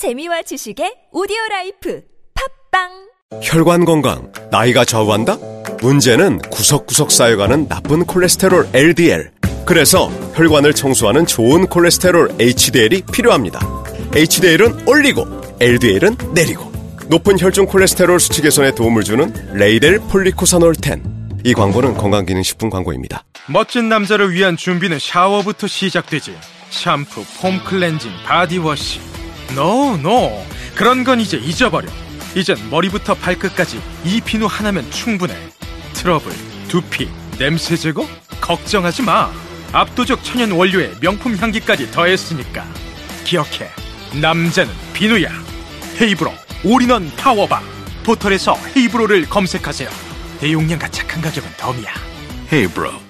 재미와 지식의 오디오 life 팟빵 혈관 건강, 나이가 좌우한다? 문제는 구석구석 쌓여가는 나쁜 콜레스테롤 LDL. 그래서 혈관을 청소하는 좋은 콜레스테롤 HDL이 필요합니다. HDL은 올리고, LDL은 내리고. 높은 혈중 콜레스테롤 수치 개선에 도움을 주는 레이델 폴리코사놀 10. 이 광고는 건강기능식품 광고입니다. 멋진 남자를 위한 준비는 샤워부터 시작되지. 샴푸, foam cleansing, body wash. No, no. 그런 건 이제 잊어버려. 이젠 머리부터 발끝까지 이 비누 하나면 충분해. 트러블, 두피, 냄새 제거? 걱정하지 마. 압도적 천연 원료에 명품 향기까지 더했으니까. 기억해. 남자는 비누야. 헤이브로 all-in-one power bar. 포털에서 헤이브로를 검색하세요. 대용량과 착한 가격은 덤이야. 헤이브로.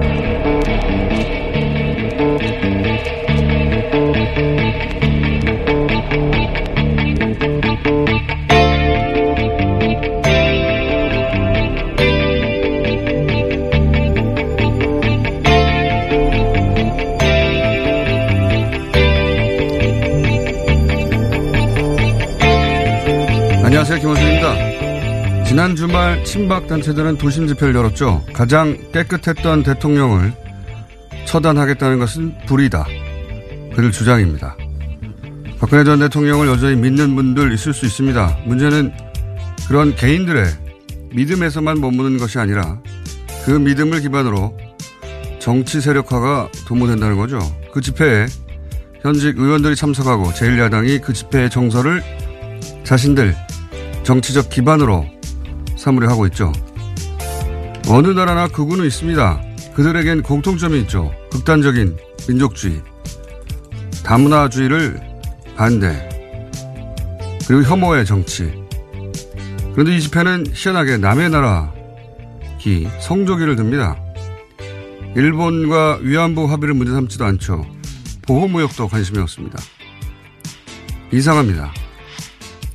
안녕하세요. 김원준입니다. 지난 주말 친박 단체들은 도심 집회를 열었죠. 가장 깨끗했던 대통령을 처단하겠다는 것은 불이다. 그들 주장입니다. 박근혜 전 대통령을 여전히 믿는 분들 있을 수 있습니다. 문제는 그런 개인들의 믿음에서만 머무는 것이 아니라 그 믿음을 기반으로 정치 세력화가 도모된다는 거죠. 그 집회에 현직 의원들이 참석하고 제1야당이 그 집회의 정서를 자신들 정치적 기반으로 삼으려 하고 있죠. 어느 나라나 극우는 있습니다. 그들에겐 공통점이 있죠. 극단적인 민족주의, 다문화주의를 반대, 그리고 혐오의 정치. 그런데 이 집회는 희한하게 남의 나라 기 성조기를 듭니다. 일본과 위안부 합의를 문제 삼지도 않죠. 보호무역도 관심이 없습니다. 이상합니다.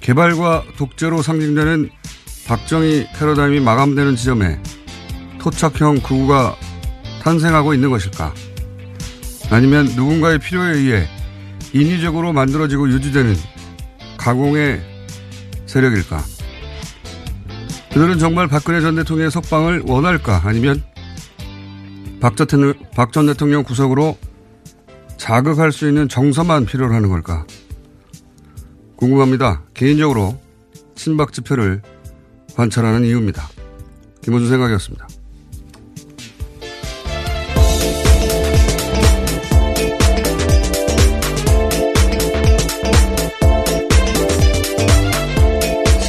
개발과 독재로 상징되는 박정희 패러다임이 마감되는 지점에 토착형 구구가 탄생하고 있는 것일까? 아니면 누군가의 필요에 의해 인위적으로 만들어지고 유지되는 가공의 세력일까? 그들은 정말 박근혜 전 대통령의 석방을 원할까? 아니면 박 전 대통령 구속으로 자극할 수 있는 정서만 필요로 하는 걸까? 궁금합니다. 개인적으로 친박 집회를 관찰하는 이유입니다. 김원준 생각이었습니다.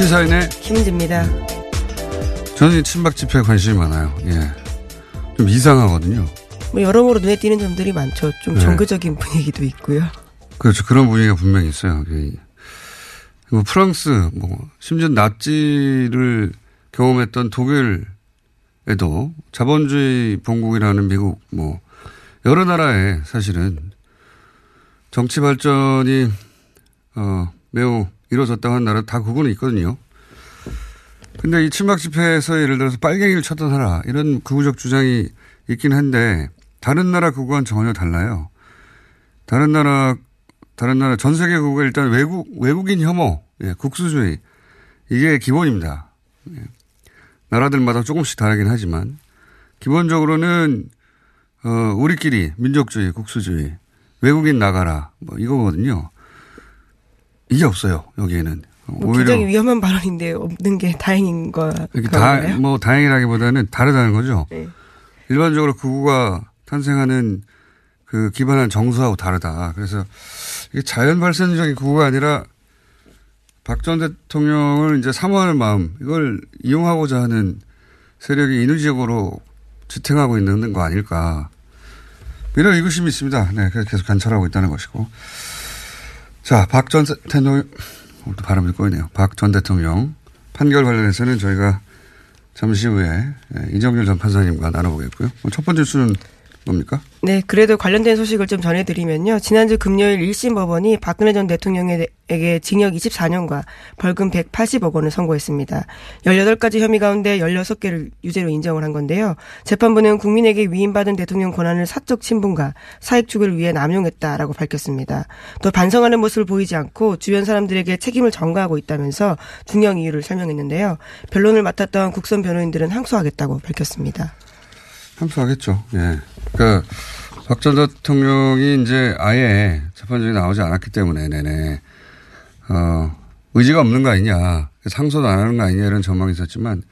시사인의 김은지입니다. 저는 친박 집회에 관심이 많아요. 예. 좀 이상하거든요. 뭐 여러모로 눈에 띄는 점들이 많죠. 좀 네. 종교적인 분위기도 있고요. 그렇죠. 그런 분위기가 분명히 있어요. 예. 뭐 프랑스, 뭐, 심지어 나치를 경험했던 독일에도 자본주의 본국이라는 미국, 뭐, 여러 나라에 사실은 정치 발전이, 어, 매우 이루어졌다고 하는 나라 다 그거는 있거든요. 근데 이 친박 집회에서 예를 들어서 빨갱이를 처단하라 이런 극우적 주장이 있긴 한데 다른 나라 그거와는 전혀 달라요. 다른 나라 다른 나라 전 세계 국가 일단 외국 외국인 혐오, 예, 국수주의 이게 기본입니다. 예. 나라들마다 조금씩 다르긴 하지만 기본적으로는 어 우리끼리 민족주의, 국수주의, 외국인 나가라 뭐 이거거든요. 이게 없어요 여기에는 뭐 굉장히 위험한 발언인데 없는 게 다행인 거 다, 뭐 다행이라기보다는 다르다는 거죠. 네. 일반적으로 극우가 탄생하는 그 기반한 정서하고 다르다. 그래서 이게 자연 발생적인 극우가 아니라 박 전 대통령을 이제 사모하는 마음 이걸 이용하고자 하는 세력이 인위적으로 지탱하고 있는 거 아닐까. 이런 의구심이 있습니다. 네, 그래서 계속 관찰하고 있다는 것이고. 자, 박 전 대통령, 또 발음이 꼬이네요. 박 전 대통령 판결 관련해서는 저희가 잠시 후에 예, 이정렬 전 판사님과 나눠보겠고요. 첫 번째 수는 뭡니까? 네, 그래도 관련된 소식을 좀 전해드리면요. 지난주 금요일 1심 법원이 박근혜 전 대통령에게 징역 24년과 벌금 180억 원을 선고했습니다. 18가지 혐의 가운데 16개를 유죄로 인정을 한 건데요. 재판부는 국민에게 위임받은 대통령 권한을 사적 친분과 사익 추구를 위해 남용했다라고 밝혔습니다. 또 반성하는 모습을 보이지 않고 주변 사람들에게 책임을 전가하고 있다면서 중형 이유를 설명했는데요. 변론을 맡았던 국선 변호인들은 항소하겠다고 밝혔습니다. 항소하겠죠. 예. 그러니까 박 전 대통령이 이제 아예 재판정에 나오지 않았기 때문에 내내 어 의지가 없는 거 아니냐, 상소도 안 하는 거 아니냐 이런 전망이 있었지만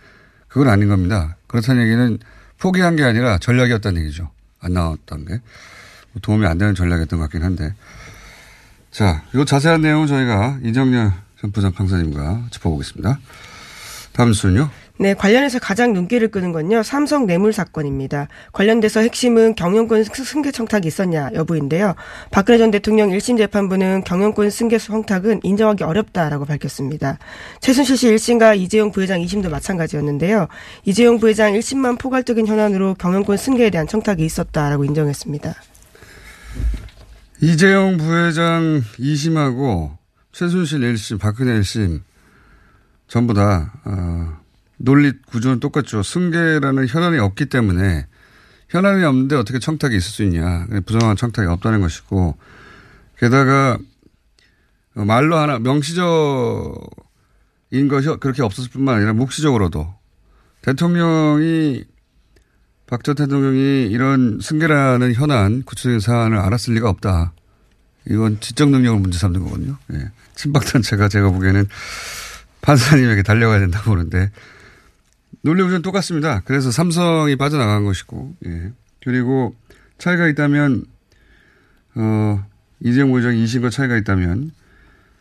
그건 아닌 겁니다. 그렇다는 얘기는 포기한 게 아니라 전략이었다는 얘기죠. 안 나왔던 게 도움이 안 되는 전략이었던 것 같긴 한데 자, 이 자세한 내용은 저희가 이정렬 전 부장판사님과 짚어보겠습니다. 다음 순요. 네, 관련해서 가장 눈길을 끄는 건요. 삼성 뇌물 사건입니다. 관련돼서 핵심은 경영권 승계 청탁이 있었냐 여부인데요. 박근혜 전 대통령 1심 재판부는 경영권 승계 청탁은 인정하기 어렵다라고 밝혔습니다. 최순실 씨 1심과 이재용 부회장 2심도 마찬가지였는데요. 이재용 부회장 1심만 포괄적인 현안으로 경영권 승계에 대한 청탁이 있었다라고 인정했습니다. 이재용 부회장 2심하고 최순실 1심, 박근혜 1심 전부 다 어, 논리 구조는 똑같죠. 승계라는 현안이 없기 때문에 현안이 없는데 어떻게 청탁이 있을 수 있냐. 부정한 청탁이 없다는 것이고 게다가 말로 하나 명시적인 것이 그렇게 없었을 뿐만 아니라 묵시적으로도 대통령이 박 전 대통령이 이런 승계라는 현안 구체적인 사안을 알았을 리가 없다. 이건 지적 능력을 문제 삼는 거거든요. 예. 친박단체가 제가 보기에는 판사님에게 달려가야 된다고 보는데 논리 구조는 똑같습니다. 그래서 삼성이 빠져나간 것이고, 예. 그리고 차이가 있다면, 어, 이재용 부회장 2심과 차이가 있다면,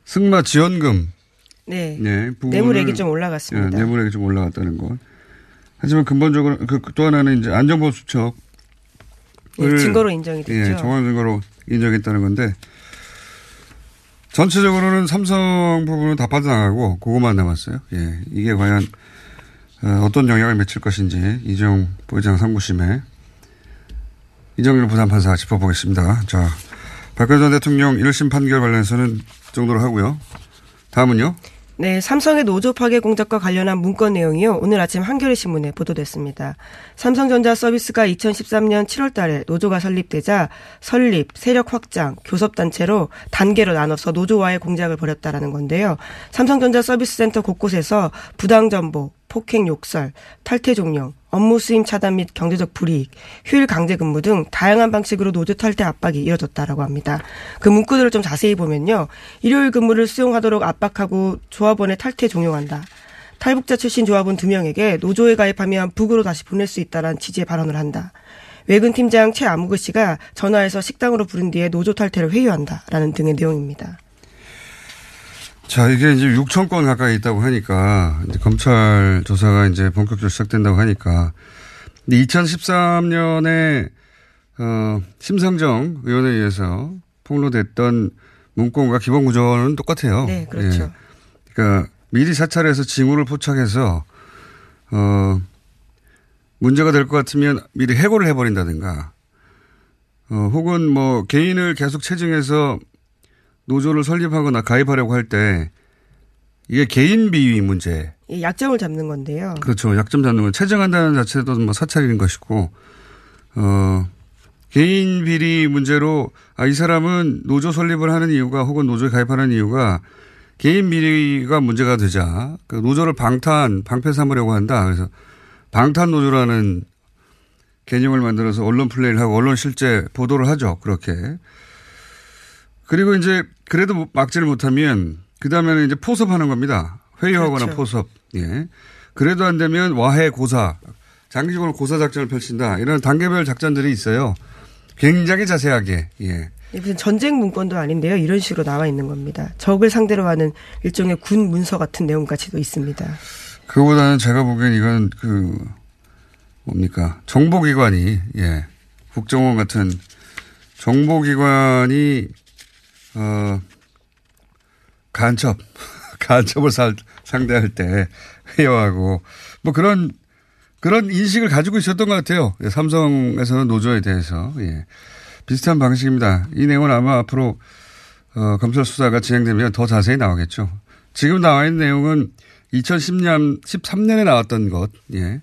승마 지원금. 네. 네 뇌물액이 좀 올라갔습니다. 네, 뇌물액이 좀 올라갔다는 것. 하지만 근본적으로, 그, 또 하나는 이제 안정보호 수첩. 네, 증거로 인정이 됐죠. 예, 정황 증거로 인정했다는 건데, 전체적으로는 삼성 부분은 다 빠져나가고, 그것만 남았어요. 예. 이게 과연 어, 어떤 영향을 미칠 것인지 이종 부회장 상부심에 이정일 부산판사 짚어보겠습니다. 자, 박근혜 전 대통령 1심 판결 관련해서는 정도로 하고요. 다음은요. 네, 삼성의 노조 파괴 공작과 관련한 문건 내용이요. 오늘 아침 한겨레 신문에 보도됐습니다. 삼성전자 서비스가 2013년 7월 달에 노조가 설립되자 설립, 세력 확장, 교섭 단체로 단계로 나눠서 노조와의 공작을 벌였다라는 건데요. 삼성전자 서비스 센터 곳곳에서 부당 정보, 폭행 욕설, 탈퇴 종용, 업무 수임 차단 및 경제적 불이익, 휴일 강제 근무 등 다양한 방식으로 노조 탈퇴 압박이 이어졌다라고 합니다. 그 문구들을 좀 자세히 보면요. 일요일 근무를 수용하도록 압박하고 조합원의 탈퇴 종용한다. 탈북자 출신 조합원 두 명에게 노조에 가입하면 북으로 다시 보낼 수 있다라는 취지의 발언을 한다. 외근 팀장 최아무그 씨가 전화해서 식당으로 부른 뒤에 노조 탈퇴를 회유한다라는 등의 내용입니다. 자, 이게 이제 6천 건 가까이 있다고 하니까, 이제 검찰 조사가 이제 본격적으로 시작된다고 하니까, 2013년에, 어, 심상정 의원에 의해서 폭로됐던 문건과 기본 구조는 똑같아요. 네, 그렇죠. 예. 그러니까 미리 사찰해서 징후를 포착해서, 어, 문제가 될 것 같으면 미리 해고를 해버린다든가, 어, 혹은 뭐 개인을 계속 체증해서 노조를 설립하거나 가입하려고 할 때 이게 개인 비위 문제. 약점을 잡는 건데요. 그렇죠. 약점 잡는 건 체증한다는 자체도 뭐 사찰인 것이고, 어, 개인 비리 문제로 아, 이 사람은 노조 설립을 하는 이유가 혹은 노조에 가입하는 이유가 개인 비리가 문제가 되자 그 노조를 방탄, 방패 삼으려고 한다. 그래서 방탄 노조라는 개념을 만들어서 언론 플레이를 하고 언론 실제 보도를 하죠. 그렇게. 그리고 이제 그래도 막지를 못하면 그 다음에는 이제 포섭하는 겁니다. 회유하거나 그렇죠. 포섭. 예. 그래도 안 되면 와해 고사. 장기적으로 고사 작전을 펼친다. 이런 단계별 작전들이 있어요. 굉장히 자세하게. 예. 무슨 전쟁 문건도 아닌데요. 이런 식으로 나와 있는 겁니다. 적을 상대로 하는 일종의 군 문서 같은 내용까지도 있습니다. 그거보다는 제가 보기엔 이건 그 뭡니까 정보기관이 예 국정원 같은 정보기관이 어 간첩 간첩을 살, 상대할 때 회유하고 뭐 그런 그런 인식을 가지고 있었던 것 같아요. 예, 삼성에서는 노조에 대해서 예 비슷한 방식입니다. 이 내용은 아마 앞으로 어, 검찰 수사가 진행되면 더 자세히 나오겠죠. 지금 나와 있는 내용은 2010년, 13년에 나왔던 것, 예.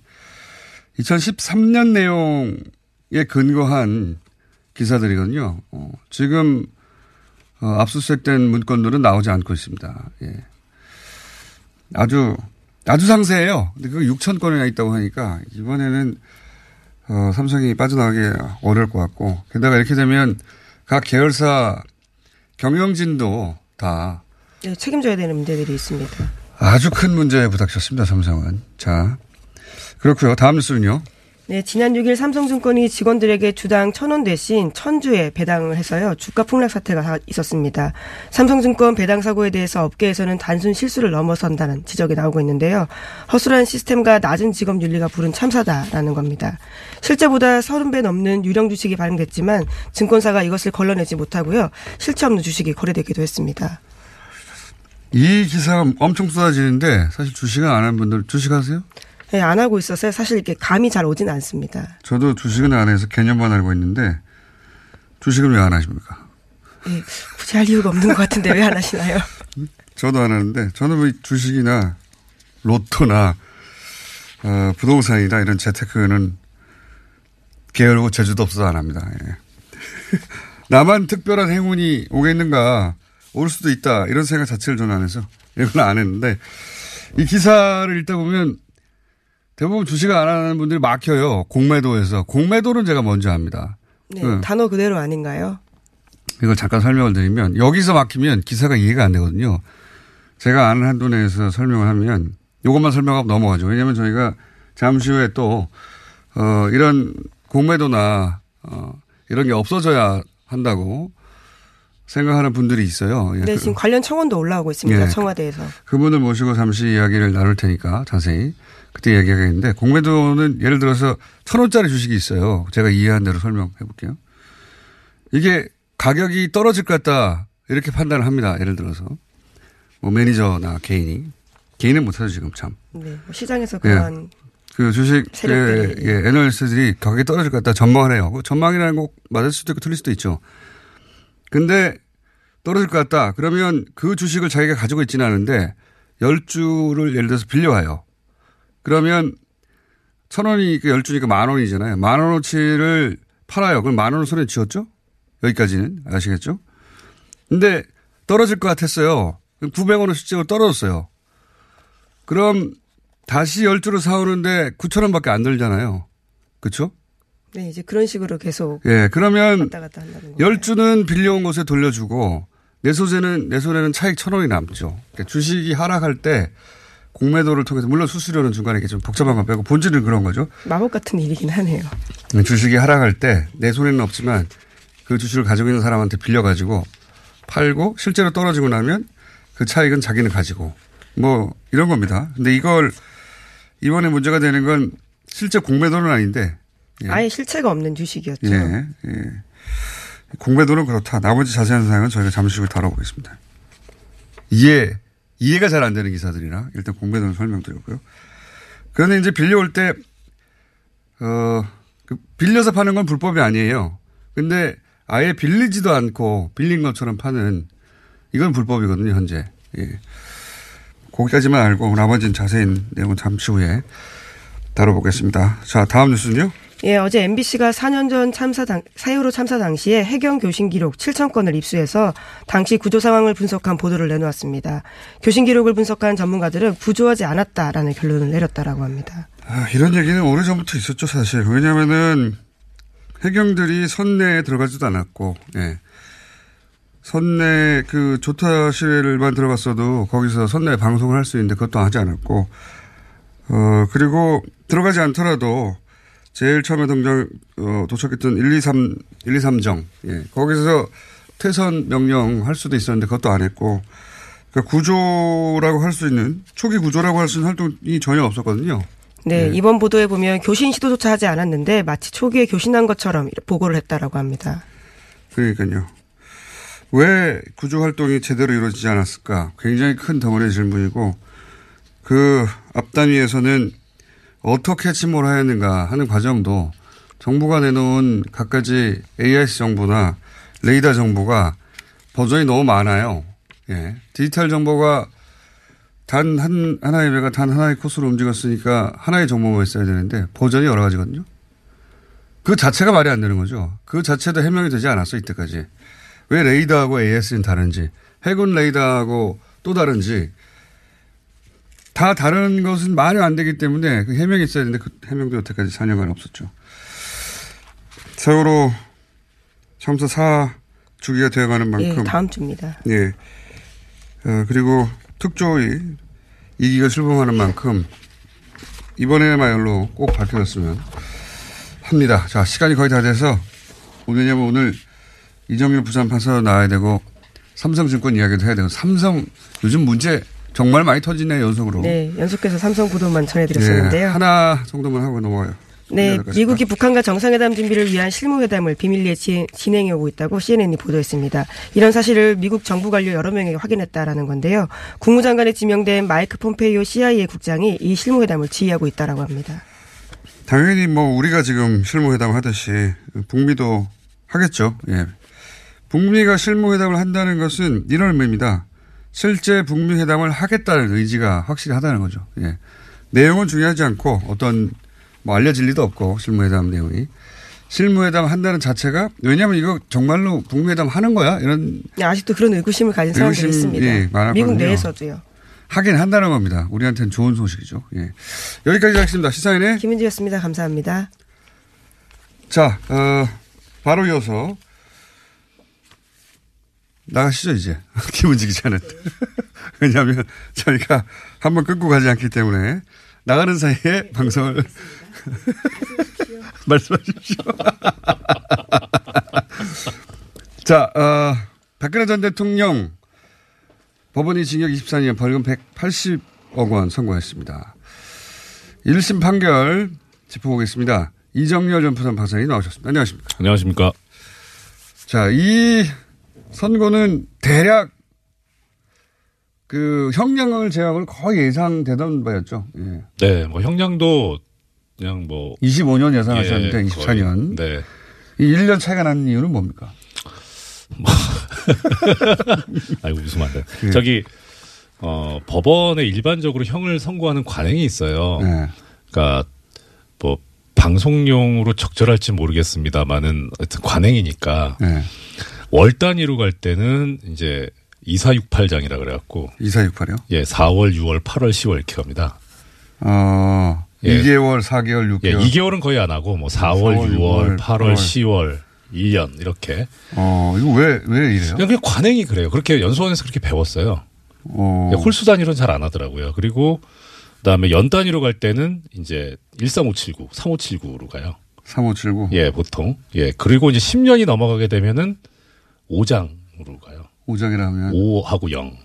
2013년 내용에 근거한 기사들이거든요. 어, 지금, 어, 압수수색된 문건들은 나오지 않고 있습니다. 예. 아주, 아주 상세해요. 근데 그거 6천 건이나 있다고 하니까 이번에는 어, 삼성이 빠져나가기 어려울 것 같고 게다가 이렇게 되면 각 계열사 경영진도 다 네, 책임져야 되는 문제들이 있습니다. 아주 큰 문제에 부닥쳤습니다. 삼성은. 자 그렇고요. 다음 뉴스는요. 네, 지난 6일 삼성증권이 직원들에게 주당 천 원 대신 천주에 배당을 해서요. 주가 폭락 사태가 있었습니다. 삼성증권 배당 사고에 대해서 업계에서는 단순 실수를 넘어선다는 지적이 나오고 있는데요. 허술한 시스템과 낮은 직업 윤리가 부른 참사다라는 겁니다. 실제보다 30배 넘는 유령 주식이 발행됐지만 증권사가 이것을 걸러내지 못하고요. 실체 없는 주식이 거래되기도 했습니다. 이 기사가 엄청 쏟아지는데 사실 주식은 안한 분들 주식하세요? 네, 안 하고 있어서 사실 이렇게 감이 잘 오진 않습니다. 저도 주식은 안 해서 개념만 알고 있는데 주식은 왜안 하십니까? 네, 굳이 할 이유가 없는 것 같은데 왜 안 하시나요? 저도 안 하는데 저는 뭐 주식이나 로또나 어, 부동산이나 이런 재테크는 게으르고 재주도 없어서 안 합니다. 예. 나만 특별한 행운이 오겠는가 올 수도 있다 이런 생각 자체를 저는 안 해서 이건 안 했는데 이 기사를 읽다 보면 대부분 주식을 안 하는 분들이 막혀요. 공매도에서. 공매도는 제가 먼저 합니다. 네, 응. 단어 그대로 아닌가요? 이걸 잠깐 설명을 드리면 여기서 막히면 기사가 이해가 안 되거든요. 제가 아는 한도 내에서 설명을 하면 이것만 설명하고 넘어가죠. 왜냐하면 저희가 잠시 후에 또 어, 이런 공매도나 어, 이런 게 없어져야 한다고 생각하는 분들이 있어요. 예, 네, 그- 지금 관련 청원도 올라오고 있습니다. 예. 청와대에서. 그분을 모시고 잠시 이야기를 나눌 테니까 자세히 그때 이야기하겠는데 공매도는 예를 들어서 천 원짜리 주식이 있어요. 제가 이해한 대로 설명해 볼게요. 이게 가격이 떨어질 것 같다 이렇게 판단을 합니다. 예를 들어서 뭐 매니저나 개인이 개인은 못하죠 지금 참. 네, 뭐 시장에서 예. 그러한 그 주식 세력들이. 예, 애널리스트들이 가격이 떨어질 것 같다 전망을 해요. 그 전망이라는 거 맞을 수도 있고 틀릴 수도 있죠. 근데 떨어질 것 같다. 그러면 그 주식을 자기가 가지고 있지는 않은데 열 주를 예를 들어서 빌려와요. 그러면 천 원이 그열 주니까 만 원이잖아요. 만 원어치를 팔아요. 그럼 만 원을 손에 쥐었죠? 여기까지는 아시겠죠? 근데 떨어질 것 같았어요. 900원을 실제로 떨어졌어요. 그럼 다시 열 주를 사오는데 9천 원밖에 안 들잖아요. 그렇죠? 네, 이제 그런 식으로 계속 예, 그러면 왔다 갔다 한다는 거. 열 주는 빌려온 곳에 돌려주고 내 소재는 내 손에는 차익 천 원이 남죠. 그러니까 주식이 하락할 때 공매도를 통해서 물론 수수료는 중간에 좀 복잡한 거 빼고 본질은 그런 거죠. 마법 같은 일이긴 하네요. 주식이 하락할 때 내 손에는 없지만 그 주식을 가지고 있는 사람한테 빌려가지고 팔고 실제로 떨어지고 나면 그 차익은 자기는 가지고 뭐 이런 겁니다. 근데 이걸 이번에 문제가 되는 건 실제 공매도는 아닌데 예. 아예 실체가 없는 주식이었죠. 예, 예. 공매도는 그렇다. 나머지 자세한 사항은 저희가 잠시 후에 다뤄보겠습니다. 이해, 이해가 잘 안 되는 기사들이라 일단 공매도는 설명드렸고요. 그런데 이제 빌려올 때, 어, 그 빌려서 파는 건 불법이 아니에요. 근데 아예 빌리지도 않고 빌린 것처럼 파는 이건 불법이거든요, 현재. 예. 거기까지만 알고 나머지는 자세한 내용은 잠시 후에 다뤄보겠습니다. 자, 다음 뉴스는요? 예, 어제 MBC가 4년 전 참사 당, 사유로 참사 당시에 해경 교신 기록 7천 건을 입수해서 당시 구조 상황을 분석한 보도를 내놓았습니다. 교신 기록을 분석한 전문가들은 구조하지 않았다라는 결론을 내렸다라고 합니다. 아, 이런 얘기는 오래전부터 있었죠, 사실. 왜냐면은 해경들이 선내에 들어가지도 않았고, 예. 선내 그 조타실만 들어갔어도 거기서 선내 방송을 할 수 있는데 그것도 하지 않았고 어 그리고 들어가지 않더라도 제일 처음에 등장 어, 도착했던 1, 2, 3 1, 2, 3정 예 거기서 퇴선 명령 할 수도 있었는데 그것도 안 했고 그러니까 구조라고 할 수 있는 초기 구조라고 할 수 있는 활동이 전혀 없었거든요. 네, 이번 보도에 보면 교신 시도조차 하지 않았는데 마치 초기에 교신한 것처럼 보고를 했다라고 합니다. 그러니까요. 왜 구조 활동이 제대로 이루어지지 않았을까? 굉장히 큰 덩어리의 질문이고 그 앞단 위에서는 어떻게 침몰 하였는가 하는 과정도 정부가 내놓은 각가지 AIS 정보나 레이더 정보가 버전이 너무 많아요. 예. 디지털 정보가 단 한, 하나의 배가 단 하나의 코스로 움직였으니까 하나의 정보만 있어야 되는데 버전이 여러 가지거든요. 그 자체가 말이 안 되는 거죠. 그 자체도 해명이 되지 않았어, 이때까지. 왜 레이더하고 AS는 다른지, 해군 레이더하고 또 다른지, 다 다른 것은 말이 안 되기 때문에 그 해명이 있어야 되는데 그 해명도 여태까지 4년간 없었죠. 세월호 참사 4주기가 되어가는 만큼. 예, 다음 주입니다. 예. 어, 그리고 특조위 이기가 출범하는 만큼 이번에야말로 꼭 밝혀졌으면 합니다. 자, 시간이 거의 다 돼서 오늘냐면 오늘 이정일 부산 판사 나와야 되고 삼성증권 이야기도 해야 되고 삼성 요즘 문제 정말 많이 터지네 연속으로. 네, 연속해서 삼성 보도만 전해드렸었는데요. 네, 하나 정도만 하고 넘어가요. 네, 미국이 북한과 정상회담 준비를 위한 실무회담을 비밀리에 진행해 오고 있다고 CNN이 보도했습니다. 이런 사실을 미국 정부 관료 여러 명에게 확인했다라는 건데요. 국무장관에 지명된 마이크 폼페이오 CIA 국장이 이 실무회담을 지휘하고 있다라고 합니다. 당연히 뭐 우리가 지금 실무회담 하듯이 북미도 하겠죠. 예. 북미가 실무회담을 한다는 것은 이런 의미입니다. 실제 북미 회담을 하겠다는 의지가 확실하다는 거죠. 예. 내용은 중요하지 않고 어떤 뭐 알려질 리도 없고 실무회담 내용이 실무회담 한다는 자체가 왜냐하면 이거 정말로 북미회담 하는 거야 이런 아직도 그런 의구심을 가진 사람들이 있습니다. 예, 미국 내에서도요. 하긴 한다는 겁니다. 우리한테는 좋은 소식이죠. 예. 여기까지 하겠습니다. 시사인의 김은지였습니다. 감사합니다. 자, 어, 바로 이어서 나가시죠, 이제. 김은지 기자는. 왜냐하면 저희가 한번 끊고 가지 않기 때문에 나가는 사이에 방송을 말씀하십시오. 자, 어, 박근혜 전 대통령 법원이 징역 24년 벌금 180억 원 선고했습니다. 1심 판결 짚어보겠습니다. 이정열 전 부산 판사님 나오셨습니다. 안녕하십니까. 안녕하십니까. 자, 이 선고는 대략 그 형량을 제약을 거의 예상되던 바였죠. 예. 네, 뭐 형량도 그냥 뭐 25년 예상하셨는데 예, 24년. 네. 이 1년 차이가 나는 이유는 뭡니까? 뭐 아이고 웃으면 안 돼. 예. 저기 어 법원에 일반적으로 형을 선고하는 관행이 있어요. 예. 그러니까 뭐 방송용으로 적절할지 모르겠습니다만은 하여튼 관행이니까 예. 월 단위로 갈 때는 이제 2468장이라 그래갖고. 2468이요? 예, 4월, 6월, 8월, 10월 이렇게 갑니다. 어, 예. 2개월, 4개월, 6개월. 예, 2개월은 거의 안 하고, 뭐 4월, 4월 6월, 8월, 8월, 10월, 1년, 이렇게. 어, 이거 왜, 왜 이래요? 그냥, 그냥 관행이 그래요. 그렇게 연수원에서 그렇게 배웠어요. 어. 예, 홀수 단위로는 잘 안 하더라고요. 그리고, 그 다음에 연 단위로 갈 때는 이제 13579, 3579로 가요. 3579? 예, 보통. 예, 그리고 이제 10년이 넘어가게 되면은 5장으로 가요. 5장이라면 5하고 0.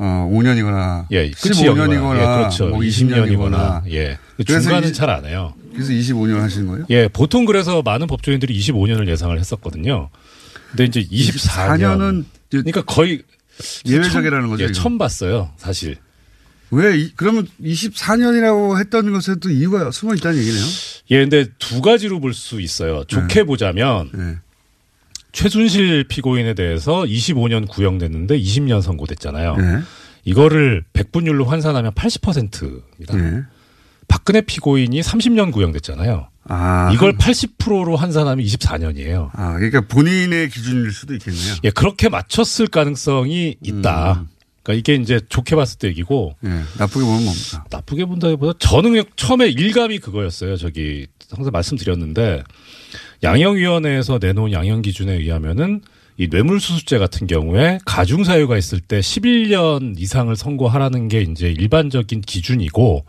어, 5년이거나 예, 15년이거나 예, 그렇죠. 뭐 20년이거나 예. 중간은 잘 안 해요. 그래서 25년 하시는 거예요? 예, 보통 그래서 많은 법조인들이 25년을 예상을 했었거든요. 근데 이제 24년 은 그러니까 거의 예외적이라는 거죠. 예, 처음 봤어요, 사실. 왜 이, 그러면 24년이라고 했던 것에 또 이유가 숨어 있다는 얘기네요. 예, 근데 두 가지로 볼 수 있어요. 좋게 네. 보자면 네. 최순실 피고인에 대해서 25년 구형됐는데 20년 선고됐잖아요. 네. 이거를 백분율로 환산하면 80%입니다. 네. 박근혜 피고인이 30년 구형됐잖아요. 아, 이걸 80%로 환산하면 24년이에요. 아, 그러니까 본인의 기준일 수도 있겠네요. 예, 그렇게 맞췄을 가능성이 있다. 음. 그러니까 이게 이제 좋게 봤을 때 얘기고. 예, 나쁘게 보면 뭡니까? 나쁘게 본다기보다 저는 처음에 일감이 그거였어요. 저기 항상 말씀드렸는데 양형위원회에서 내놓은 양형 기준에 의하면은 이 뇌물수수죄 같은 경우에 가중 사유가 있을 때 11년 이상을 선고하라는 게 이제 일반적인 기준이고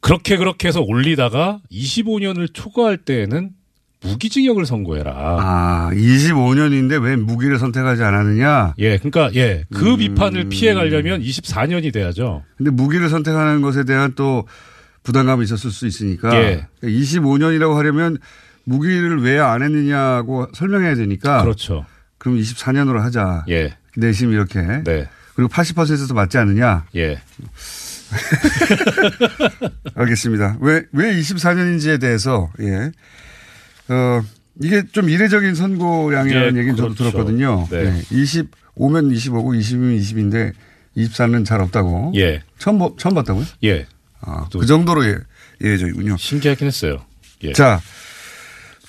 그렇게 그렇게 해서 올리다가 25년을 초과할 때에는 무기징역을 선고해라. 아, 25년인데 왜 무기를 선택하지 않았느냐? 예, 그러니까 예, 그 음. 비판을 피해 가려면 24년이 돼야죠. 근데 무기를 선택하는 것에 대한 또 부담감이 있었을 수 있으니까 예. 25년이라고 하려면 무기를 왜 안 했느냐고 설명해야 되니까 그렇죠. 그럼 24년으로 하자. 예. 내심 이렇게. 네. 그리고 80%도 맞지 않느냐? 예. 알겠습니다. 왜, 왜 24년인지에 대해서, 예. 어, 이게 좀 이례적인 선고량이라는 예, 얘기는 저도 그렇죠. 들었거든요. 네. 예. 25면 25고 20이면 20인데 24는 잘 없다고. 예. 처음, 보- 처음 봤다고요? 예. 아, 그 정도로 예, 예외적이군요. 신기하긴 했어요. 예. 자,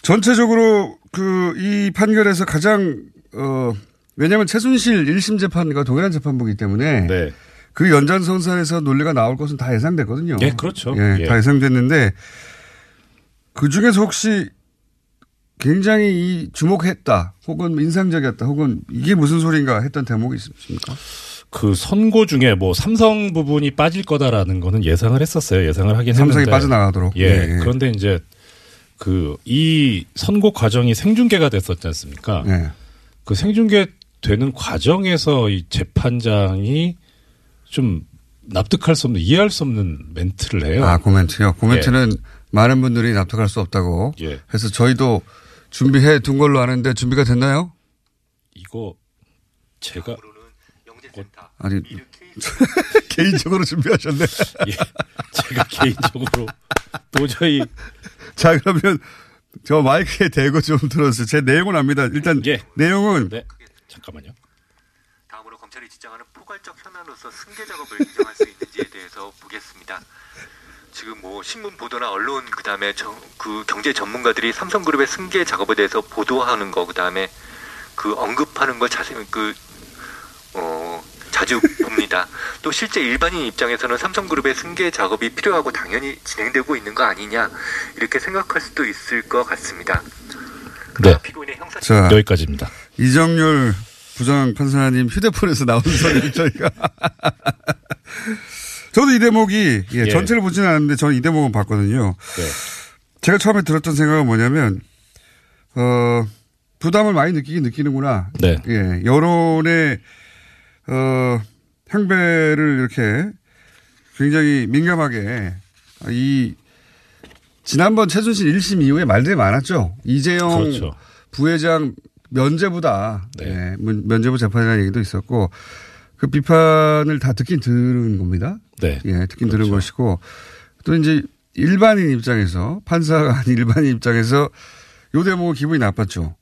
전체적으로 그 이 판결에서 가장 어 왜냐하면 최순실 1심 재판과 동일한 재판부기 때문에 네. 그 연장선상에서 논리가 나올 것은 다 예상됐거든요. 예, 그렇죠. 예, 예. 다 예상됐는데 그 중에서 혹시 굉장히 이 주목했다, 혹은 인상적이었다, 혹은 이게 무슨 소리인가 했던 대목이 있습니까? 그 선고 중에 뭐 삼성 부분이 빠질 거다라는 거는 예상을 했었어요. 예상을 하긴 삼성이 했는데. 빠져나가도록. 예. 예, 예. 그런데 이제 그 이 선고 과정이 생중계가 됐었지 않습니까? 예. 그 생중계 되는 과정에서 이 재판장이 좀 납득할 수 없는 이해할 수 없는 멘트를 해요. 아, 코멘트요. 코멘트는 많은 분들이 납득할 수 없다고. 예. 해서 저희도 준비해 둔 걸로 아는데 준비가 됐나요? 이거 제가 아니 개인적으로 준비하셨네. 예, 제가 개인적으로 도저히 자 그러면 저 마이크에 대고 좀 들어주세요. 제 내용은 압니다. 일단 내용은 네. 잠깐만요. 다음으로 검찰이 지정하는 포괄적 현안으로서 승계 작업을 인정할 수 있는지에 대해서 보겠습니다. 지금 뭐 신문 보도나 언론 그다음에 저, 그 경제 전문가들이 삼성그룹의 승계 작업에 대해서 보도하는 거 그다음에 그 언급하는 거 자세히 그 어, 자주 봅니다. 또 실제 일반인 입장에서는 삼성그룹의 승계 작업이 필요하고 당연히 진행되고 있는 거 아니냐 이렇게 생각할 수도 있을 것 같습니다. 네. 피고인의 형사 자 여기까지입니다. 이정률 부장 판사님 휴대폰에서 나온 소리를 저희가 저도 이 대목이 예, 예. 전체를 보지는 않았는데 저는 이 대목은 봤거든요. 네. 제가 처음에 들었던 생각은 뭐냐면 어 부담을 많이 느끼긴 느끼는구나. 네. 예, 여론의 어 향배를 이렇게 굉장히 민감하게 이 지난번 최순실 1심 이후에 말들이 많았죠. 이재용 그렇죠. 부회장 면제부다. 네. 예, 면- 면제부 재판이라는 얘기도 있었고 그 비판을 다 듣긴 들은 겁니다. 네. 예, 듣긴 들은 것이고 또 이제 일반인 입장에서 판사가 아닌 일반인 입장에서 요 대목은 기분이 나빴죠.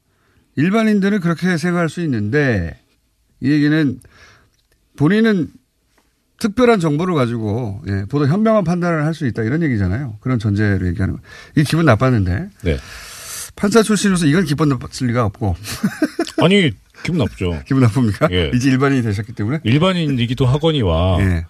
일반인들은 그렇게 생각할 수 있는데 이 얘기는 본인은 특별한 정보를 가지고 예, 보다 현명한 판단을 할 수 있다 이런 얘기잖아요. 그런 전제로 얘기하는 거. 이게 기분 나빴는데 네. 판사 출신으로서 이건 기분 나빴을 리가 없고 아니 기분 나쁘죠. 기분 나쁩니까? 예. 이제 일반인이 되셨기 때문에 일반인이기도 하거니와 예.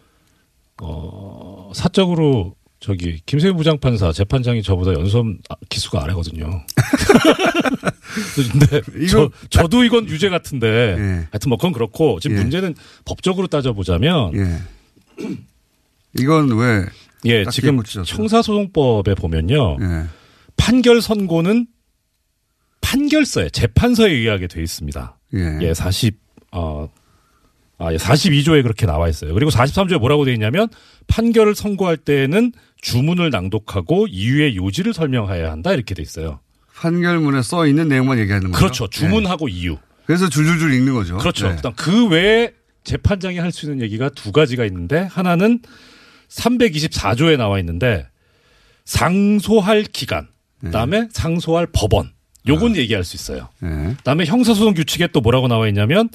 어, 사적으로 저기 김세윤 부장판사 재판장이 저보다 연수험 아, 기수가 아래거든요. 근데 이거- 저, 저도 이건 유죄 같은데 예. 하여튼 뭐 그건 그렇고 지금 예. 문제는 법적으로 따져보자면 예. 이건 왜 예, 지금? 형사소송법에 보면요. 예. 판결 선고는 판결서에 재판서에 의하게 돼 있습니다. 예. 예, 40, 어, 아, 예, 42조에 그렇게 나와 있어요. 그리고 43조에 뭐라고 돼 있냐면 판결을 선고할 때에는 주문을 낭독하고 이유의 요지를 설명해야 한다 이렇게 돼 있어요. 판결문에 써 있는 내용만 얘기하는 거죠. 그렇죠. 주문하고 이유. 그래서 줄줄줄 읽는 거죠. 그렇죠. 네. 그다음 그 외에 재판장이 할 수 있는 얘기가 두 가지가 있는데 하나는 324조에 나와 있는데 상소할 기간, 그다음에 상소할 법원. 요건 얘기할 수 있어요. 네. 그다음에 형사소송 규칙에 또 뭐라고 나와 있냐면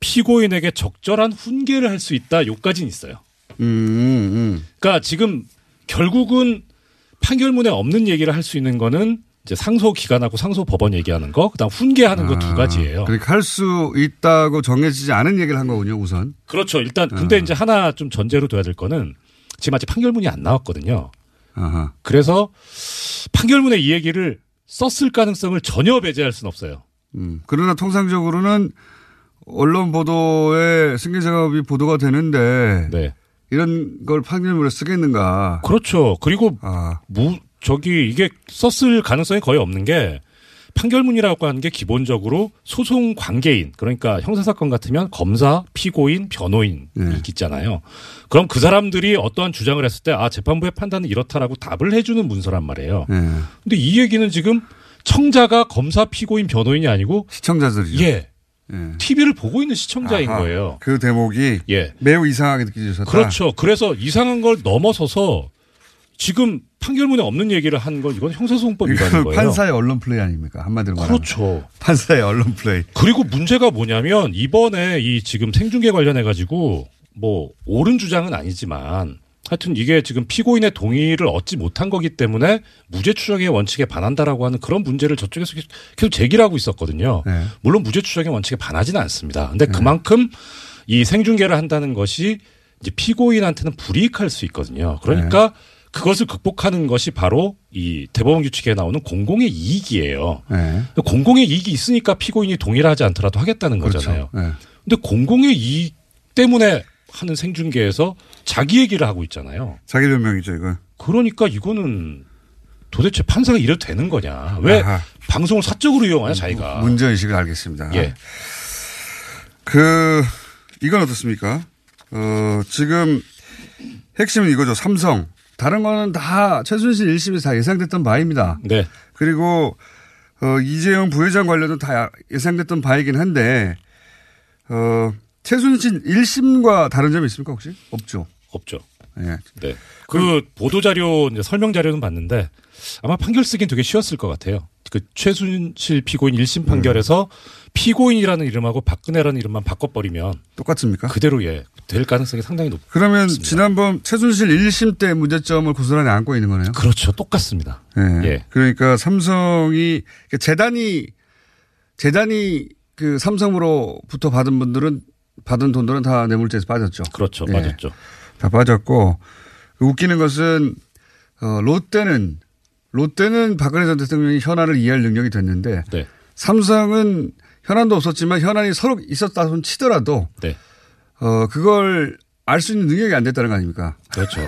피고인에게 적절한 훈계를 할 수 있다. 요까지는 있어요. 음, 음, 그러니까 지금 결국은 판결문에 없는 얘기를 할 수 있는 거는 이제 상소 기간하고 상소 법원 얘기하는 거, 그다음 훈계하는 거두 가지예요. 그러니까 할 수 있다고 정해지지 않은 얘기를 한 거군요, 우선. 그렇죠. 일단 근데 이제 하나 좀 전제로 둬야 될 거는 지금 아직 판결문이 안 나왔거든요. 아하. 그래서 판결문에 이 얘기를 썼을 가능성을 전혀 배제할 수는 없어요. 음. 그러나 통상적으로는 언론 보도에 승계 작업이 보도가 되는데 네. 이런 걸 판결문에 쓰겠는가? 그렇죠. 그리고 아. 무 저기 이게 썼을 가능성이 거의 없는 게 판결문이라고 하는 게 기본적으로 소송 관계인 그러니까 형사 사건 같으면 검사, 피고인, 변호인이 네. 있잖아요. 그럼 그 사람들이 어떠한 주장을 했을 때 아 재판부의 판단은 이렇다라고 답을 해주는 문서란 말이에요. 네. 근데 이 얘기는 지금 청자가 검사, 피고인, 변호인이 아니고 시청자들이죠. 예. 예. TV를 보고 있는 시청자인 아하. 거예요. 그 대목이 예. 매우 이상하게 느껴지셨다. 그렇죠. 그래서 이상한 걸 넘어서서 지금 판결문에 없는 얘기를 한 건 이건 형사소송법 위반인 거예요. 판사의 언론 플레이 아닙니까? 한마디로 말하면. 그렇죠. 판사의 언론 플레이. 그리고 문제가 뭐냐면 이번에 이 지금 생중계 관련해 가지고 뭐 옳은 주장은 아니지만 하여튼 이게 지금 피고인의 동의를 얻지 못한 거기 때문에 무죄 추정의 원칙에 반한다라고 하는 그런 문제를 저쪽에서 계속- 제기를 하고 있었거든요. 네. 물론 무죄 추정의 원칙에 반하지는 않습니다. 근데 그만큼 이 생중계를 한다는 것이 이제 피고인한테는 불이익할 수 있거든요. 그러니까 네. 그것을 극복하는 것이 바로 이 대법원 규칙에 나오는 공공의 이익이에요. 네. 공공의 이익이 있으니까 피고인이 동의를 하지 않더라도 하겠다는 그렇죠. 거잖아요. 네. 근데 공공의 이익 때문에 하는 생중계에서 자기 얘기를 하고 있잖아요. 자기 변명이죠, 이건. 그러니까 이거는 도대체 판사가 이래도 되는 거냐? 왜 아하. 방송을 사적으로 이용하냐, 자기가. 문제의식을 알겠습니다. 예. 그, 이건 어떻습니까? 어, 지금 핵심은 이거죠. 삼성. 다른 거는 다 최순실 1심에서 다 예상됐던 바입니다. 네. 그리고, 어, 이재용 부회장 관련도 다 예상됐던 바이긴 한데, 어, 최순실 1심과 다른 점이 있습니까, 혹시? 없죠. 없죠. 예. 네. 그 보도 자료 이제 설명 자료는 봤는데 아마 판결 쓰긴 되게 쉬웠을 것 같아요. 그 최순실 피고인 1심 판결에서 피고인이라는 이름하고 박근혜라는 이름만 바꿔버리면 똑같습니까? 그대로 예, 될 가능성이 상당히 높. 그러면 지난번 최순실 1심 때 문제점을 고스란히 안고 있는 거네요. 그렇죠. 똑같습니다. 예. 예. 그러니까 삼성이 그러니까 재단이 재단이 그 삼성으로부터 받은 분들은 받은 돈들은 다 뇌물죄에서 빠졌죠. 그렇죠. 예. 빠졌죠. 다 빠졌고 그 웃기는 것은 어, 롯데는 롯데는 박근혜 전 대통령이 현안을 이해할 능력이 됐는데 네. 삼성은 현안도 없었지만 현안이 서로 있었다 손 치더라도 네. 어 그걸 알 수 있는 능력이 안 됐다는 거 아닙니까? 그렇죠.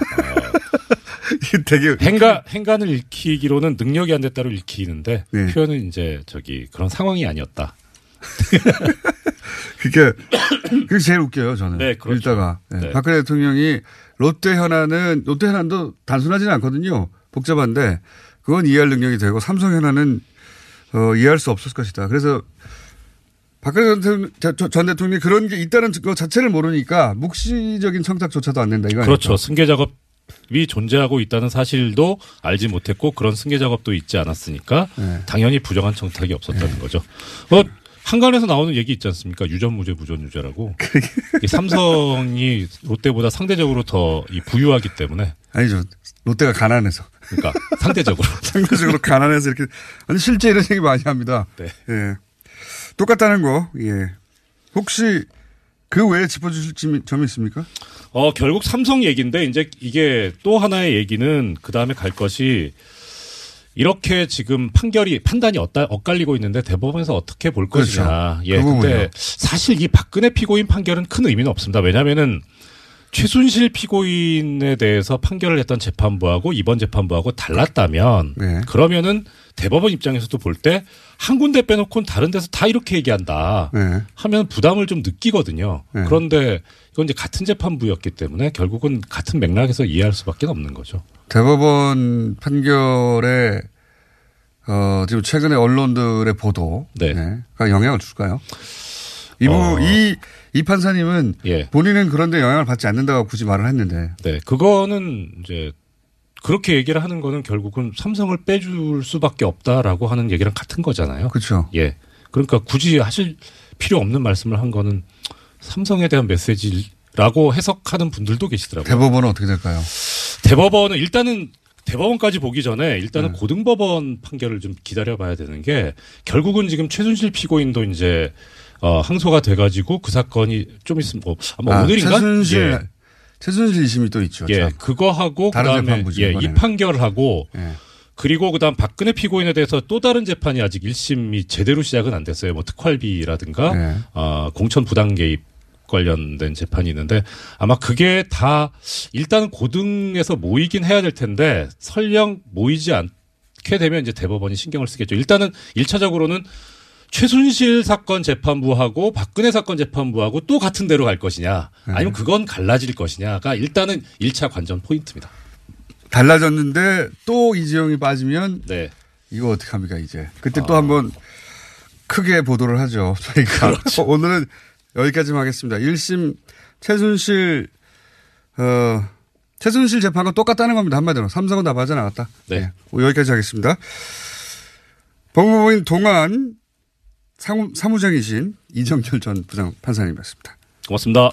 되게 행가 행간을 읽히기로는 능력이 안 됐다로 읽히는데 네. 표현은 이제 저기 그런 상황이 아니었다. 그게 그게 제일 웃겨요 저는. 네, 그렇죠. 읽다가 네. 네. 박근혜 대통령이 롯데 현안은 롯데 현안도 단순하지는 않거든요. 복잡한데 그건 이해할 능력이 되고 삼성 현안은 어, 이해할 수 없을 것이다. 그래서 박근혜 전, 대통령- 전 대통령이 그런 게 있다는 것 자체를 모르니까 묵시적인 청탁조차도 안 된다 이거 그렇죠. 승계 작업 이 존재하고 있다는 사실도 알지 못했고 그런 승계 작업도 있지 않았으니까 네. 당연히 부정한 청탁이 없었다는 거죠. 어, 한간에서 나오는 얘기 있지 않습니까? 유전무죄, 무전유죄라고. 이 삼성이 롯데보다 상대적으로 더이 부유하기 때문에. 아니죠. 롯데가 가난해서. 그러니까 상대적으로. 상대적으로 가난해서 이렇게 아니 실제 이런 얘기 많이 합니다. 네. 예. 똑같다는 거. 예. 혹시 그 외에 짚어주실 점이 있습니까? 어, 결국 삼성 얘기인데 이제 이게 또 하나의 얘기는 그 다음에 갈 것이 이렇게 지금 판결이 판단이 엇갈리고 있는데 대법원에서 어떻게 볼 그렇죠. 것이냐. 예. 그. 근데 사실 이 박근혜 피고인 판결은 큰 의미는 없습니다. 왜냐면은 최순실 피고인에 대해서 판결을 했던 재판부하고 이번 재판부하고 달랐다면 네. 그러면은 대법원 입장에서도 볼 때 한 군데 빼놓고는 다른 데서 다 이렇게 얘기한다 네. 하면 부담을 좀 느끼거든요. 네. 그런데 이건 이제 같은 재판부였기 때문에 결국은 같은 맥락에서 이해할 수밖에 없는 거죠. 대법원 판결에 어, 지금 최근에 언론들의 보도 네. 가 영향을 줄까요? 이부 어. 이, 이 판사님은 예. 본인은 그런데 영향을 받지 않는다고 굳이 말을 했는데 네, 그거는 이제 그렇게 얘기를 하는 거는 결국은 삼성을 빼줄 수밖에 없다라고 하는 얘기랑 같은 거잖아요. 그렇죠. 예. 그러니까 굳이 하실 필요 없는 말씀을 한 거는 삼성에 대한 메시지라고 해석하는 분들도 계시더라고요. 대법원은 어떻게 될까요? 대법원은 일단은 대법원까지 보기 전에 일단은 네. 고등법원 판결을 좀 기다려봐야 되는 게 결국은 지금 최순실 피고인도 이제 어, 항소가 돼가지고 그 사건이 좀 있으면 뭐 아마 아, 오늘인가? 최순실 예. 최순실 이심이 또 있죠. 예, 참. 그거 하고 다른 그다음에 예, 이 이번에는. 판결을 하고 예. 그리고 그다음 박근혜 피고인에 대해서 또 다른 재판이 아직 1심이 제대로 시작은 안 됐어요. 뭐 특활비라든가 네. 어, 공천 부당 개입 관련된 재판이 있는데 아마 그게 다 일단은 고등에서 모이긴 해야 될 텐데 설령 모이지 않게 되면 이제 대법원이 신경을 쓰겠죠. 일단은 1차적으로는 최순실 사건 재판부하고 박근혜 사건 재판부하고 또 같은 데로 갈 것이냐 아니면 그건 갈라질 것이냐가 일단은 1차 관전 포인트입니다. 달라졌는데 또 이재용이 빠지면 네. 이거 어떻게 합니까 이제 그때 아. 또 한번 크게 보도를 하죠. 저희가 그렇죠. 오늘은 여기까지만 하겠습니다. 1심 최순실 어 최순실 재판과 똑같다는 겁니다. 한마디로 삼성은 다 빠져나갔다. 네. 네. 여기까지 하겠습니다. 법무부인 동안 사무, 사무장이신 이정철 전 부장 판사님이었습니다. 고맙습니다.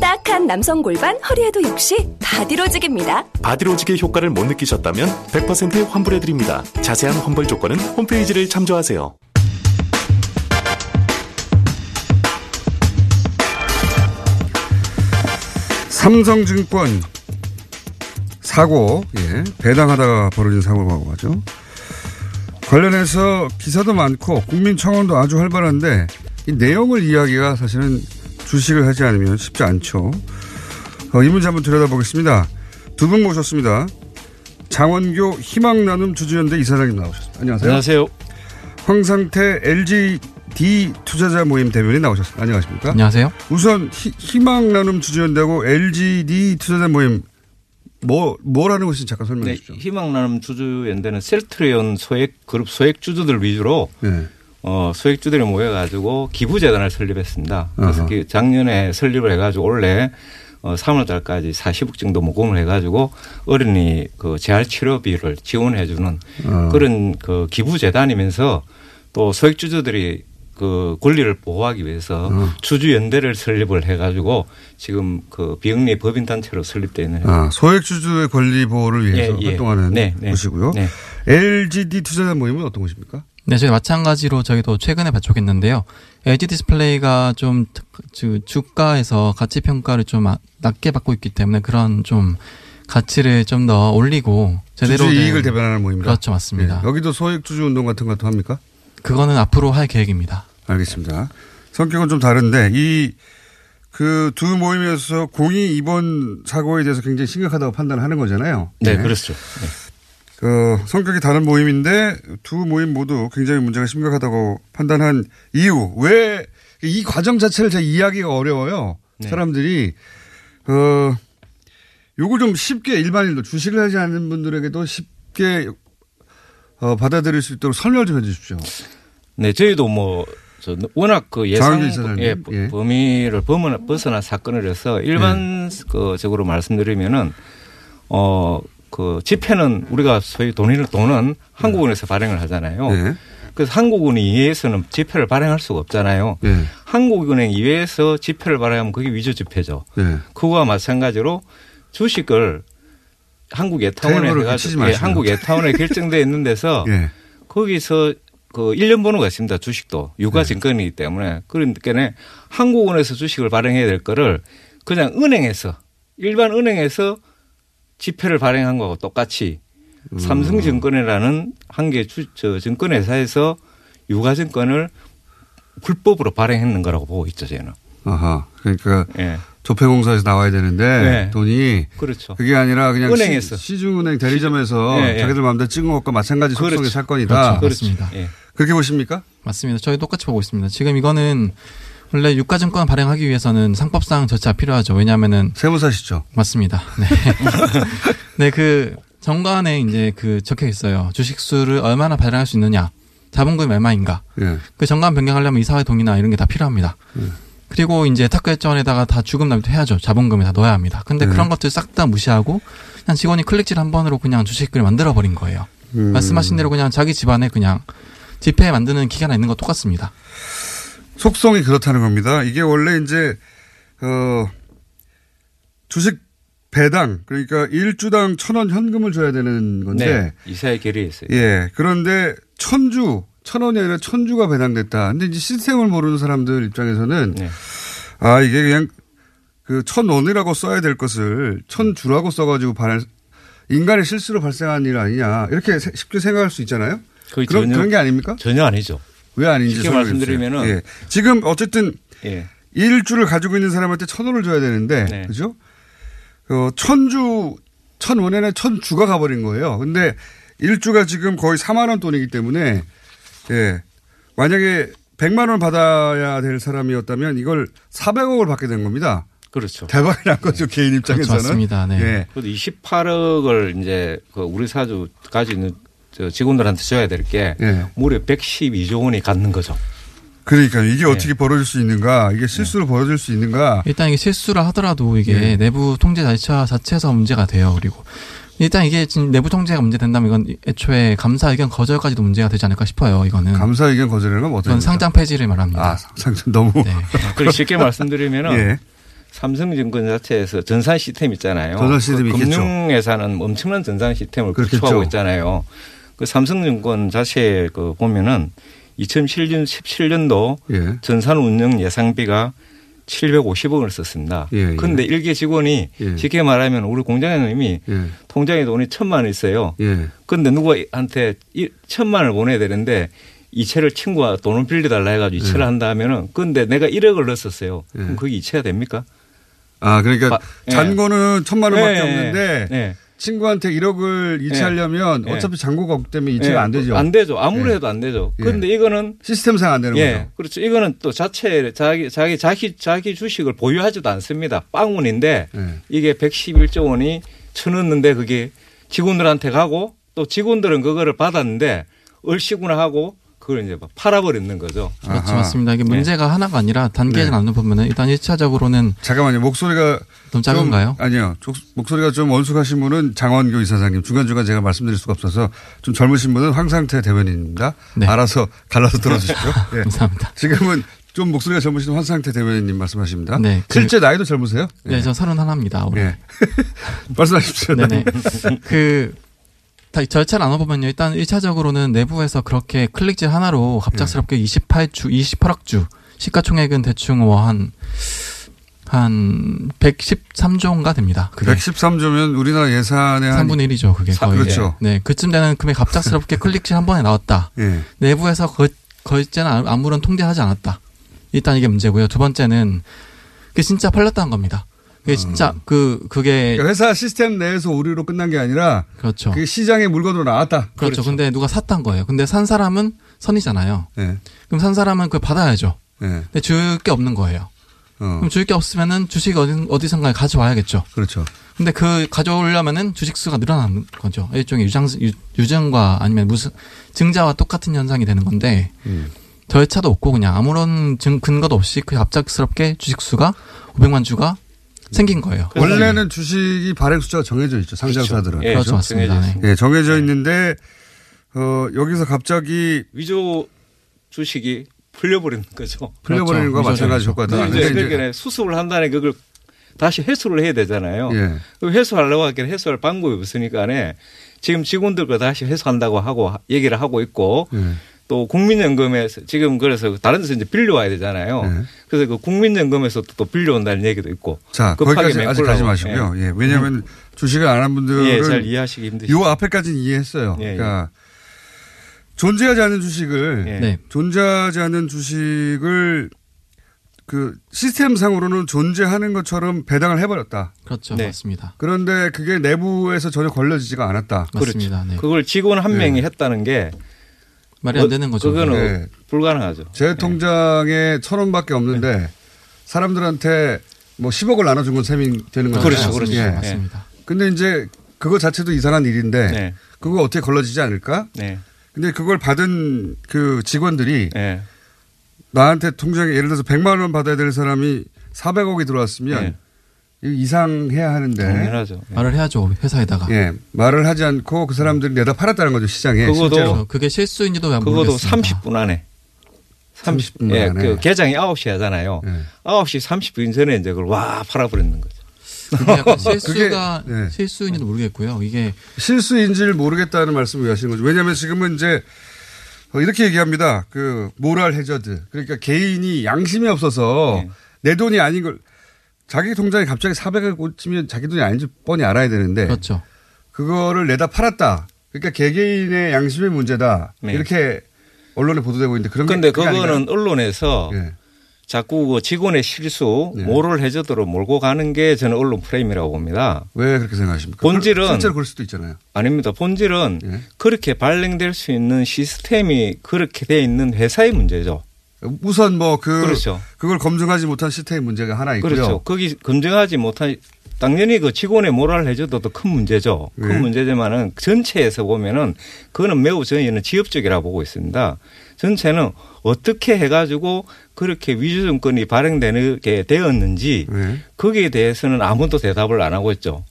딱한 남성 골반 허리에도 역시 바디로직입니다. 바디로직의 효과를 못 느끼셨다면 100% 환불해드립니다. 자세한 환불 조건은 홈페이지를 참조하세요. 삼성증권 사고, 예, 배당하다가 벌어진 사고라고 하죠. 관련해서 기사도 많고 국민청원도 아주 활발한데 이 내용을 이야기가 사실은 주식을 하지 않으면 쉽지 않죠. 어, 이 문제 한번 들여다보겠습니다. 두 분 모셨습니다. 장원교 희망나눔 주주연대 이사장님 나오셨습니다. 안녕하세요. 안녕하세요. 황상태 LGD 투자자 모임 대변인 나오셨습니다. 안녕하십니까? 안녕하세요. 우선 희, 희망나눔 주주연대하고 LGD 투자자 모임 뭐, 뭐라는 것인지 잠깐 설명해 주시죠. 네, 희망나눔 주주연대는 셀트리온 소액, 그룹 소액 주주들 위주로 네. 어, 소액주들이 모여가지고 기부재단을 설립했습니다. 그래서 어허. 작년에 설립을 해가지고 올해 어, 3월 달까지 40억 정도 모금을 해가지고 어린이 그 재활 치료비를 지원해주는 어. 그런 그 기부재단이면서 또 소액주주들이 그 권리를 보호하기 위해서 어. 주주연대를 설립을 해가지고 지금 그 비영리 법인단체로 설립되어 있는. 아, 소액주주의 권리 보호를 위해서 예, 예. 활동하는 네, 네, 곳이고요. 네. LGD 투자자 모임은 어떤 곳입니까? 네, 저희 마찬가지로 저희도 최근에 발족했는데요. LG 디스플레이가 좀 주가에서 가치 평가를 좀 아, 낮게 받고 있기 때문에 그런 좀 가치를 좀 더 올리고 제대로 주주 이익을 대변하는 모임이다. 그렇죠, 맞습니다. 네. 여기도 소액 주주 운동 같은 것도 합니까? 그거는 앞으로 할 계획입니다. 알겠습니다. 성격은 좀 다른데 이 그 두 모임에서 공이 이번 사고에 대해서 굉장히 심각하다고 판단하는 거잖아요. 네, 네. 그렇죠. 네. 그 성격이 다른 모임인데 두 모임 모두 굉장히 문제가 심각하다고 판단한 이유 왜 이 과정 자체를 제 이해하기가 어려워요. 네. 사람들이 그 요걸 좀 쉽게 일반인도 주식을 하지 않는 분들에게도 쉽게 어, 받아들일 수 있도록 설명을 좀 해주십시오. 네, 저희도 뭐저 워낙 그 예상. 예, 예. 범위를 벗어나, 벗어난 사건을 해서 일반적으로 말씀드리면은 어 그 집회는 우리가 소위 돈을 돈은 한국은에서 발행을 하잖아요. 예. 그래서 한국은 이외에서는 집회를 발행할 수가 없잖아요. 예. 한국은행 이외에서 집회를 발행하면 그게 위조 집회죠. 예. 그거와 마찬가지로 주식을 한국 예타운에 겹치지 예. 한국 예타운에 결정돼 있는 데서 예. 거기서 그 일련 번호가 있습니다. 주식도 네. 유가 증권이기 때문에 그러니까 한국은에서 주식을 발행해야 될 거를 그냥 은행에서 일반 은행에서 지폐를 발행한 거하고 똑같이 음. 삼성증권이라는 한개저 증권회사에서 유가증권을 불법으로 발행했는 거라고 보고 있죠 저는. 아하. 그러니까 예. 조폐공사에서 나와야 되는데 네. 돈이 그렇죠. 그게 아니라 그냥 은행에서. 시, 중은행 대리점에서 예, 예. 자기들 마음대로 찍은 것과 마찬가지 속성의 그렇죠. 사건이다. 그렇죠. 맞습니다. 예. 그렇게 보십니까? 맞습니다. 저희 똑같이 보고 있습니다. 지금 이거는 원래 유가증권 발행하기 위해서는 상법상 절차 필요하죠. 왜냐하면은 세무사시죠. 맞습니다. 네. 네, 그 정관에 이제 그 적혀 있어요. 주식 수를 얼마나 발행할 수 있느냐, 자본금이 얼마인가. 예. 그 정관 변경하려면 이사회 동의나 이런 게 다 필요합니다. 그리고 이제 탁구일전에다가 다 주금 납입도 해야죠. 자본금에 다 넣어야 합니다. 근데 네. 그런 것들 싹 다 무시하고 그냥 직원이 클릭질 한 번으로 그냥 주식을 만들어 버린 거예요. 음. 말씀하신 대로 그냥 자기 집안에 그냥 지폐 만드는 기계나 있는 거 똑같습니다. 속성이 그렇다는 겁니다. 이게 원래 이제 어 주식 배당 그러니까 일주당 천 원 현금을 줘야 되는 건데 네. 이사회 결의했어요. 예 그런데 천주 천 원이 아니라 천주가 배당됐다. 근데 이제 시스템을 모르는 사람들 입장에서는 네. 아 이게 그냥 그 천 원이라고 써야 될 것을 천 주라고 써가지고 발 인간의 실수로 발생한 일 아니냐 이렇게 세- 쉽게 생각할 수 있잖아요. 그런 전혀- 그런 게 아닙니까? 전혀 아니죠. 왜 아닌지 쉽게 말씀드리면은 주세요. 예. 지금 어쨌든 예. 일주를 가지고 있는 사람한테 천 원을 줘야 되는데, 네. 그죠? 어, 천주, 천 원에는 천 주가 가버린 거예요. 근데 일주가 지금 거의 4만 원 돈이기 때문에, 예. 만약에 100만 원 받아야 될 사람이었다면 이걸 400억을 받게 된 겁니다. 그렇죠. 대박이 난 거죠, 개인 입장에서는. 그렇죠, 맞습니다. 네. 예. 그래도 28억을 이제 그 우리 사주 가지고 있는 저 직원들한테 줘야 될게 예. 무려 112조 원이 갖는 거죠. 그러니까 이게 네. 어떻게 벌어질 수 있는가, 이게 실수로 벌어질 수 있는가. 일단 이게 실수를 하더라도 이게 예. 내부 통제 절차 자체에서 문제가 돼요. 그리고 일단 이게 지금 내부 통제가 문제된다면 이건 애초에 감사 의견 거절까지도 문제가 되지 않을까 싶어요. 이거는 감사 의견 거절이라는 건 어떤 이건 상장 폐지를 말합니다. 아, 상장 너무. 그리고 쉽게 말씀드리면은 예. 삼성증권 자체에서 전산 시스템 있잖아요. 전산 시스템이 그 있겠죠. 금융회사는 엄청난 전산 시스템을 그렇겠죠. 구축하고 있잖아요. 그 삼성증권 자체 그 보면은 2017년 17년도 예. 전산 운영 예상비가 750억을 썼습니다. 예, 예. 그런데 일개 직원이 예. 쉽게 말하면 우리 공장장님이 예. 통장에 돈이 천만 원 있어요. 예. 그런데 누구한테 이 천만 원을 보내야 되는데 이체를 친구가 돈을 빌려달라 해가지고 이체를 예. 한다 하면은 근데 내가 1억을 넣었었어요. 예. 그럼 그게 이체가 됩니까? 아, 그러니까 바- 예. 잔고는 천만 원밖에 예, 없는데 예. 친구한테 1억을 이체하려면 예. 어차피 잔고가 없기 때문에 이체가 예, 안 되죠. 안 되죠. 아무리 예. 해도 안 되죠. 예. 그런데 이거는 시스템상 안 되는 예, 거죠. 그렇죠. 이거는 또 자체 자기 자기 자기 자기 주식을 보유하지도 않습니다. 빵원인데 예. 이게 111조 원이 쳐넣는데 그게 직원들한테 가고 또 직원들은 그거를 받았는데 얼씨구나 하고 그걸 이제 막 팔아버리는 거죠. 그렇죠, 맞습니다. 이게 문제가 하나가 아니라 단계를 네. 나눠 보면은 일단 1차적으로는 잠깐만요. 목소리가 좀 작은가요? 좀- 아니요. 조- 목소리가 좀 원숙하신 분은 장원교 이사장님. 중간중간 제가 말씀드릴 수가 없어서 좀 젊으신 분은 황상태 대변인입니다. 알아서 갈라서 들어주십시오. 예. 감사합니다. 지금은 좀 목소리가 젊으신 황상태 대변인님 말씀하십니다. 네, 그- 실제 나이도 젊으세요? 네, 저 서른 하나입니다. 올해. 예. 말씀하십시오. 네네. 그, 다 절차를 나눠보면요. 일단 1차적으로는 내부에서 그렇게 클릭질 하나로 갑작스럽게 예. 28주, 28억 주, 시가총액은 대충 뭐 한, 한 113조인가 됩니다. 그게. 113조면 우리나라 예산의 한 3분의 1이죠. 그게 사- 거의. 그렇죠. 네. 그쯤 되는 금액 갑작스럽게 클릭질 한 번에 나왔다. 예. 내부에서 거, 거짓죄는 아- 아무런 통제하지 않았다. 일단 이게 문제고요. 두 번째는 그게 진짜 팔렸다는 겁니다. 그게 진짜 그 그게 그러니까 회사 시스템 내에서 오류로 끝난 게 아니라 그렇죠. 그게 시장의 물건으로 나왔다. 그렇죠. 근데 누가 샀단 거예요. 근데 산 사람은 선이잖아요. 예. 그럼 산 사람은 그걸 받아야죠. 예. 근데 줄 게 없는 거예요. 어. 그럼 줄 게 없으면은 주식 어디, 어디선가 가져와야겠죠. 그렇죠. 근데 그 가져오려면은 주식 수가 늘어나는 거죠. 일종의 유장, 유, 유증과 아니면 무슨 증자와 똑같은 현상이 되는 건데 음. 절차도 없고 그냥 아무런 증 근거도 없이 그 갑작스럽게 주식 수가 500만 주가 생긴 거예요. 원래는 주식이 발행 숫자가 정해져 있죠. 상장사들은. 예, 그렇죠. 맞습니다. 네. 예, 정해져 있는데 어, 여기서 갑자기 위조 주식이 풀려버리는 거죠. 풀려버리는 거와 마찬가지 효과다. 이제 그러니까 수습을 한다는 그걸 다시 회수를 해야 되잖아요. 예. 그 회수하려고 하기엔 회수할 방법이 없으니까네 지금 직원들과 다시 회수한다고 하고 얘기를 하고 있고 예. 또 국민연금에서 지금 그래서 다른 데서 이제 빌려와야 되잖아요. 네. 그래서 그 국민연금에서 또 빌려온다는 얘기도 있고. 자, 급하게 거기까지 아직. 가지 마시고요. 예. 왜냐하면 주식을 안 한 분들은 예, 잘 이해하시기 힘드시죠. 요 앞에까지는 이해했어요. 예, 예. 그러니까 존재하지 않는 주식을 예. 네. 존재하지 않는 주식을 그 시스템상으로는 존재하는 것처럼 배당을 해버렸다. 그렇죠. 네. 맞습니다. 그런데 그게 내부에서 전혀 걸려지지가 않았다. 맞습니다. 네. 그걸 직원 한 명이 했다는 게 말이 안 되는 거죠. 그거는 네. 불가능하죠. 제 통장에 천 원밖에 없는데 사람들한테 뭐 10억을 나눠준 건 셈이 되는 거죠. 그렇죠, 그렇죠. 예. 맞습니다. 근데 이제 그거 자체도 이상한 일인데 네. 그거 어떻게 걸러지지 않을까? 네. 근데 그걸 받은 그 직원들이 네. 나한테 통장에 예를 들어서 100만 원 받아야 될 사람이 400억이 들어왔으면 네. 이상해야 하는데 당연하죠. 말을 해야죠. 회사에다가. 예, 말을 하지 않고 그 사람들이 내다 팔았다는 거죠 시장에. 그거도 실제로. 그렇죠. 그게 실수인지도 왜 그것도 모르겠습니다. 30분 안에. 30, 30분 예, 안에. 그 개장이 9시 하잖아요. 예. 9시 30분 전에 이제 그걸 와 팔아버리는 거죠. 그게 약간 그게, 실수가 네. 실수인지도 모르겠고요. 이게 실수인지를 모르겠다는 말씀을 왜 하시는 거죠? 왜냐하면 지금은 이제 어, 이렇게 얘기합니다. 그 모랄 해저드. 그러니까 개인이 양심이 없어서 네. 내 돈이 아닌 걸 자기 통장에 갑자기 400을 꽂히면 자기 돈이 아닌지 뻔히 알아야 되는데 그렇죠. 그거를 내다 팔았다. 그러니까 개개인의 양심의 문제다. 네. 이렇게 언론에 보도되고 있는데 그런 근데 그거는? 언론에서 예. 자꾸 그 직원의 실수, 네. 모럴 해저드로 몰고 가는 게 저는 언론 프레임이라고 봅니다. 왜 그렇게 생각하십니까? 본질은 실제로 그럴 수도 있잖아요. 아닙니다. 본질은 예. 그렇게 발행될 수 있는 시스템이 그렇게 돼 있는 회사의 문제죠. 우선 뭐그 그렇죠. 그걸 검증하지 못한 시스템 문제가 하나 있고요. 그렇죠. 거기 검증하지 못한 당연히 그 직원의 모랄 해저드도 큰 문제죠. 큰 네. 문제지만은 전체에서 보면은 그거는 매우 저희는 지엽적이라고 보고 있습니다. 전체는 어떻게 해가지고 그렇게 위조 증권이 발행되게 되었는지 네. 거기에 대해서는 아무도 대답을 안 하고 있죠.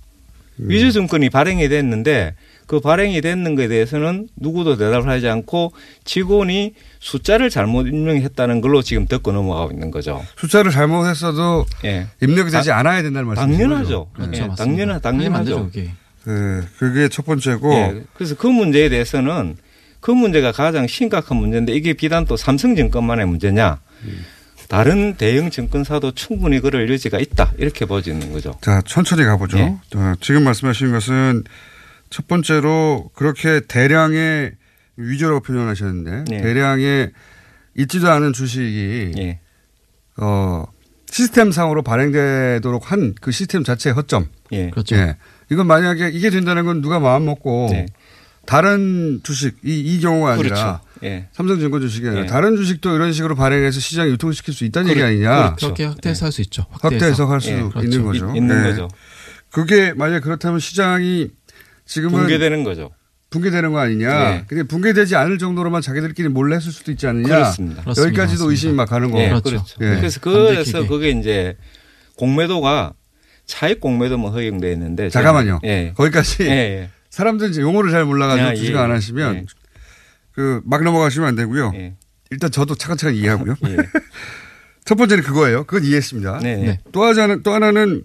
음. 위조 증권이 발행이 됐는데 그 발행이 됐는 것에 대해서는 누구도 대답을 하지 않고 직원이 숫자를 잘못 입력했다는 걸로 지금 듣고 넘어가고 있는 거죠. 숫자를 잘못했어도 예. 입력이 되지 다- 않아야 된다는 말씀이죠. 당연하죠. 예, 맞습니다. 당연하, 당연하죠. 네, 그게 첫 번째고 예, 그래서 그 문제에 대해서는 그 문제가 가장 심각한 문제인데 이게 비단 또 삼성증권만의 문제냐. 다른 대형 증권사도 충분히 그럴 여지가 있다. 이렇게 보지는 거죠. 자, 천천히 가보죠. 예. 자, 지금 말씀하신 것은 첫 번째로 그렇게 대량의 위조라고 표현하셨는데 예. 대량의 있지도 않은 주식이 예. 어, 시스템상으로 발행되도록 한 그 시스템 자체의 허점. 예. 그렇죠. 예. 이건 만약에 이게 된다는 건 누가 마음 먹고 네. 다른 주식 이, 이 경우가 아니라 그렇죠. 예. 삼성증권 주식이 아니라 예. 다른 주식도 이런 식으로 발행해서 시장에 유통시킬 수 있다는 얘기 그렇- 아니냐. 그렇죠. 그렇게 확대해서 할 수 있죠. 확대 해석할 수 예, 그렇죠. 있는 거죠. 이- 있는 네. 거죠. 그게 만약 그렇다면 시장이 지금은 붕괴되는 거죠. 붕괴되는 거 아니냐. 네. 근데 붕괴되지 않을 정도로만 자기들끼리 몰래 했을 수도 있지 않느냐. 그렇습니다. 그렇습니다. 여기까지도. 의심이 막 가는 거. 예, 그렇죠. 그렇죠. 예. 그래서 그래서 반대기계. 그게 이제 공매도가 차익 공매도만 허용돼 있는데 잠깐만요. 예. 거기까지 예, 예. 사람들은 이제 용어를 잘 몰라가지고 야, 주식 예, 안 하시면 예. 그막 넘어가시면 안 되고요. 예. 일단 저도 차근차근 이해하고요. 예. 첫 번째는 그거예요. 그건 이해했습니다. 네, 네. 네. 또 하나는 또 하나는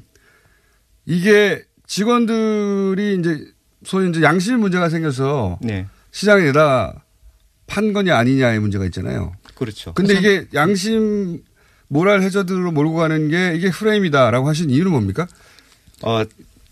이게 직원들이 이제 소위 이제 양심 문제가 생겨서 네. 시장에 내다 판 거냐 아니냐의 문제가 있잖아요. 그렇죠. 근데 이게 양심 모랄 해저드로 몰고 가는 게 이게 프레임이다라고 하신 이유는 뭡니까? 어,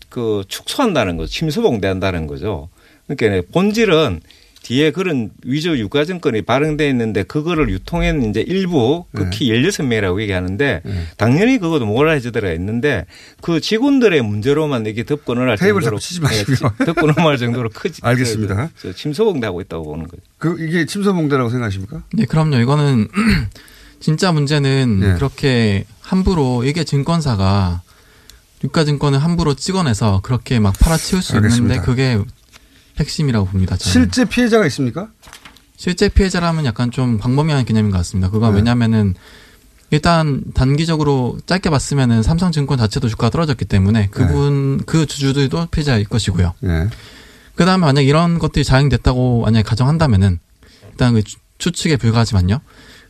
그 축소한다는 거죠. 침수봉대한다는 거죠. 그러니까 본질은 뒤에 그런 위조 유가 증권이 발행돼 있는데 그거를 유통에는 이제 일부 네. 극히 16명이라고 얘기하는데 당연히 그것도 모랄해저드가 있는데 그 직원들의 문제로만 이게 덮고 넘어갈 테이블 정도로 치지 마시고요. 예, 덮고 넘어갈 정도로 크지. 알겠습니다. 그, 저 침소봉대하고 있다고 보는 거죠. 그 이게 침소봉대라고 생각하십니까? 네, 그럼요. 이거는 진짜 문제는 네. 그렇게 함부로 이게 증권사가 유가증권을 함부로 찍어내서 그렇게 막 팔아치울 수 알겠습니다. 있는데 그게 핵심이라고 봅니다. 저는. 실제 피해자가 있습니까? 실제 피해자라면 약간 좀 광범위한 개념인 것 같습니다. 그거 네. 왜냐면은 일단 단기적으로 짧게 봤으면은 삼성증권 자체도 주가가 떨어졌기 때문에 그분 그 주주들도 피해자일 것이고요. 네. 그다음에 만약 이런 것들이 자행됐다고 만약에 가정한다면은 일단 그 추- 추측에 불과하지만요.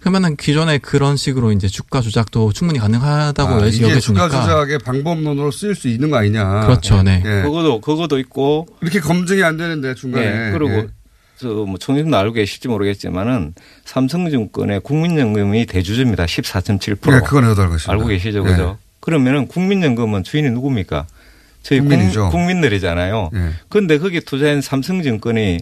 그러면은 기존에 그런 식으로 이제 주가 조작도 충분히 가능하다고 아, 여기 이게 주가 조작의 방법론으로 쓰일 수 있는 거 아니냐. 그렇죠, 네. 예. 그거도 그거도 있고 이렇게 검증이 안 되는데 중간에. 예, 그리고 예. 저뭐 총님도 알고 계실지 모르겠지만은 삼성증권의 국민연금이 대주주입니다. 14.7%. 예, 그건 알고 있습니다. 알고 계시죠, 예. 그죠? 그러면은 국민연금은 주인이 누굽니까? 저희 국민이죠. 국, 민들이잖아요 예. 그런데 거기에 투자한 삼성증권이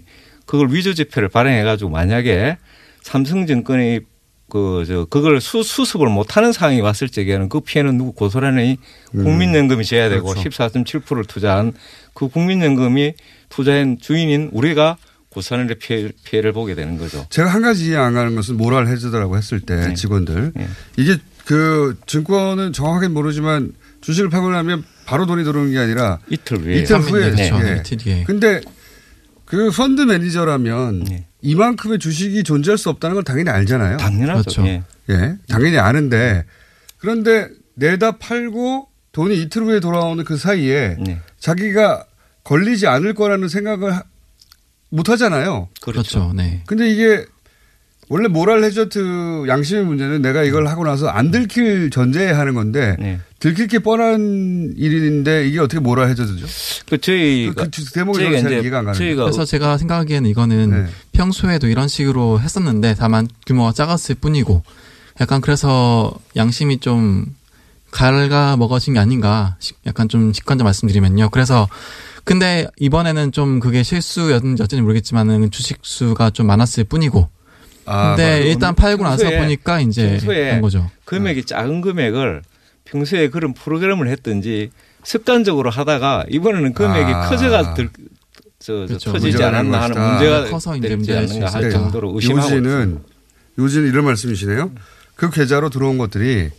그걸 위조 지표를 발행해가지고 만약에 삼성증권이 그, 저, 그걸 수, 수습을 못하는 상황이 왔을 적에는 그 피해는 누구 고스란히 음. 국민연금이 져야 되고 그렇죠. 14.7%를 투자한 그 국민연금이 투자한 주인인 우리가 고스란히 피해, 피해를 보게 되는 거죠. 제가 한 가지 이해 안 가는 것은 모랄 해저드라고 했을 때 네. 직원들 이게 그 증권은 정확하게 모르지만 주식을 팔고 나면 바로 돈이 들어오는 게 아니라 이틀 후에 이틀 후에 그렇죠. 예. 뒤에. 근데 그 펀드 매니저라면 이만큼의 주식이 존재할 수 없다는 걸 당연히 알잖아요. 당연하죠. 그렇죠. 예. 예, 당연히 아는데 그런데 내다 팔고 돈이 이틀 후에 돌아오는 그 사이에 네. 자기가 걸리지 않을 거라는 생각을 하- 못 하잖아요. 그렇죠. 네. 근데 이게 원래 모랄 해저트 양심의 문제는 내가 이걸 하고 나서 안 들킬 전제에 하는 건데 네. 들킬 게 뻔한 일인데 이게 어떻게 모랄 해저드죠? 그 저희 그, 그 대목이 저는 저희가 잘 이제 이해가 안 가는 저희가 그래서 제가 생각하기에는 이거는 네. 평소에도 이런 식으로 했었는데 다만 규모가 작았을 뿐이고 약간 그래서 양심이 좀 갈가 먹어진 게 아닌가 시- 약간 좀 직관적 말씀드리면요. 그래서 근데 이번에는 좀 그게 실수였는지 어쩐지 모르겠지만은 주식 수가 좀 많았을 뿐이고. 아, 근데 맞아요. 일단 팔고 나서 보니까 이제 한 거죠. 금액이 작은 금액을 평소에 그런 프로그램을 했든지 습관적으로 하다가 이번에는 금액이 아. 커져가 들, 저, 저 그렇죠. 터지지 않았나 하는 문제가 것이다. 커서 이제 되지 않는가 할. 정도로 의심하고 요지는 있습니다. 요지는 이런 말씀이시네요. 그 계좌로 들어온 것들이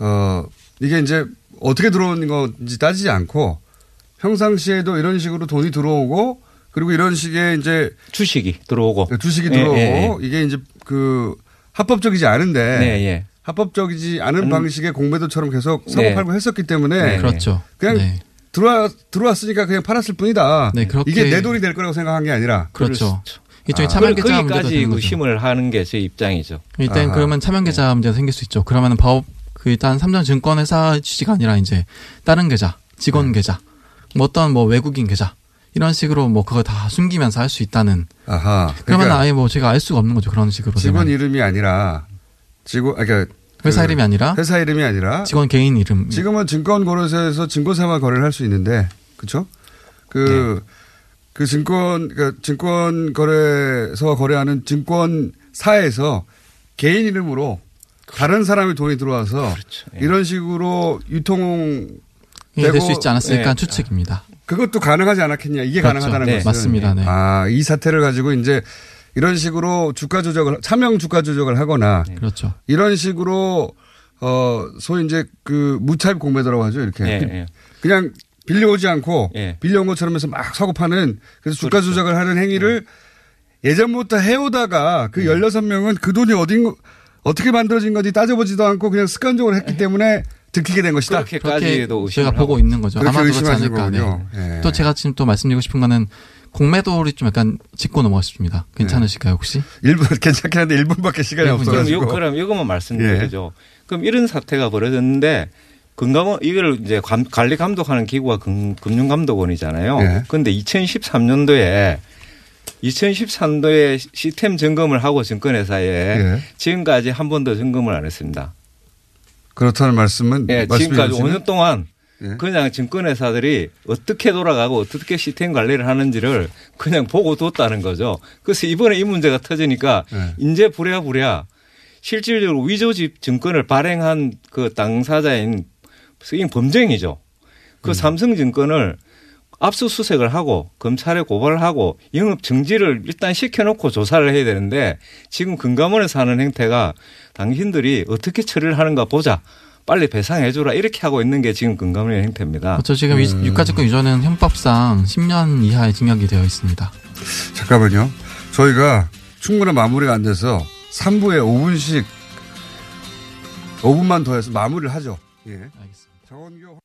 어 이게 이제 어떻게 들어온 건지 따지지 않고 평상시에도 이런 식으로 돈이 들어오고 그리고 이런 식의 이제 주식이 들어오고 주식이 예, 들어오고 예, 이게 이제 그 합법적이지 않은데 네, 예. 합법적이지 않은 음. 방식의 공매도처럼 계속 사고 네. 팔고 했었기 때문에 네, 그렇죠. 그냥 네. 들어와 들어왔으니까 그냥 팔았을 뿐이다. 네, 그렇게- 이게 내 돈이 될 거라고 생각한 게 아니라 그렇죠. 일종의 아. 차명 계좌 문제도 거기까지 되는 거죠. 의심을 하는 게 제 입장이죠. 일단 아하. 그러면 차명 계좌 문제가 생길 수 있죠. 그러면은 법, 그 일단 삼성증권회사 취지가 아니라 이제 다른 계좌, 직원 네. 계좌, 뭐 어떤 뭐 외국인 계좌 이런 식으로 뭐 그거 다 숨기면서 할 수 있다는. 아하. 그러면 그러니까 아예 뭐 제가 알 수가 없는 거죠. 그런 식으로. 직원 되면. 이름이 아니라 직원 아, 그러니까 회사 그 이름이 아니라 회사 이름이 아니라 직원 개인 이름. 지금은 증권거래소에서 증권사만 거래를 할 수 있는데 그렇죠? 그, 네. 그 증권, 그 증권 거래소가 거래하는 증권사에서 개인 이름으로 다른 사람의 돈이 들어와서 이런 식으로 유통 예, 될수 있지 않았을까 추측입니다. 그것도 가능하지 않았겠냐 이게 그렇죠. 가능하다는 네, 것은 맞습니다. 네. 아, 이 사태를 가지고 이제 이런 식으로 주가 조작을 차명 주가 조작을 하거나 그렇죠. 이런 식으로 어 소위 이제 그 무차입 공매도라고 하죠 이렇게 그- 예. 그냥 빌려오지 않고 예. 빌려온 것처럼 해서 막 사고 파는 그래서 주가 그렇죠. 조작을 하는 행위를 예전부터 해오다가 그 16명은 그 돈이 어딘 어떻게 만들어진 건지 따져보지도 않고 그냥 습관적으로 했기 때문에 들키게 된 것이다. 그렇게 제가 보고 있는 거죠. 아마 그렇지 않을까. 네. 예. 또 제가 지금 또 말씀드리고 싶은 거는 공매도를 좀 약간 짚고 넘어가 싶습니다. 괜찮으실까요 혹시? 1분 괜찮긴 한데 1분밖에 시간이 일분 그럼, 없어가지고. 요, 그럼 이것만 말씀드리죠. 그럼 이런 사태가 벌어졌는데 금감원 이걸 이제 감- 관리 감독하는 기구가 금, 금융감독원이잖아요. 예. 그런데 2013년도에 2013년도에 시스템 점검을 하고 증권회사에 예. 지금까지 한 번도 점검을 안 했습니다. 그렇다는 말씀은 예, 지금까지 주시면? 5년 동안 예. 그냥 증권회사들이 어떻게 돌아가고 어떻게 시스템 관리를 하는지를 그냥 보고 뒀다는 거죠. 그래서 이번에 이 문제가 터지니까 예. 인제 부랴부랴 실질적으로 위조집 증권을 발행한 그 당사자인 이 범죄행위죠. 그 음. 삼성증권을 압수수색을 하고 검찰에 고발을 하고 영업 정지를 일단 시켜놓고 조사를 해야 되는데 지금 금감원에서 하는 행태가 당신들이 어떻게 처리를 하는가 보자. 빨리 배상해줘라 이렇게 하고 있는 게 지금 금감원의 행태입니다. 그렇죠. 지금 이 유가증권 유저는 형법상 10년 이하의 징역이 되어 있습니다. 잠깐만요. 저희가 충분한 마무리가 안 돼서 3부에 5분씩 5분만 더 해서 마무리를 하죠. 예. 알겠습니다. 정원교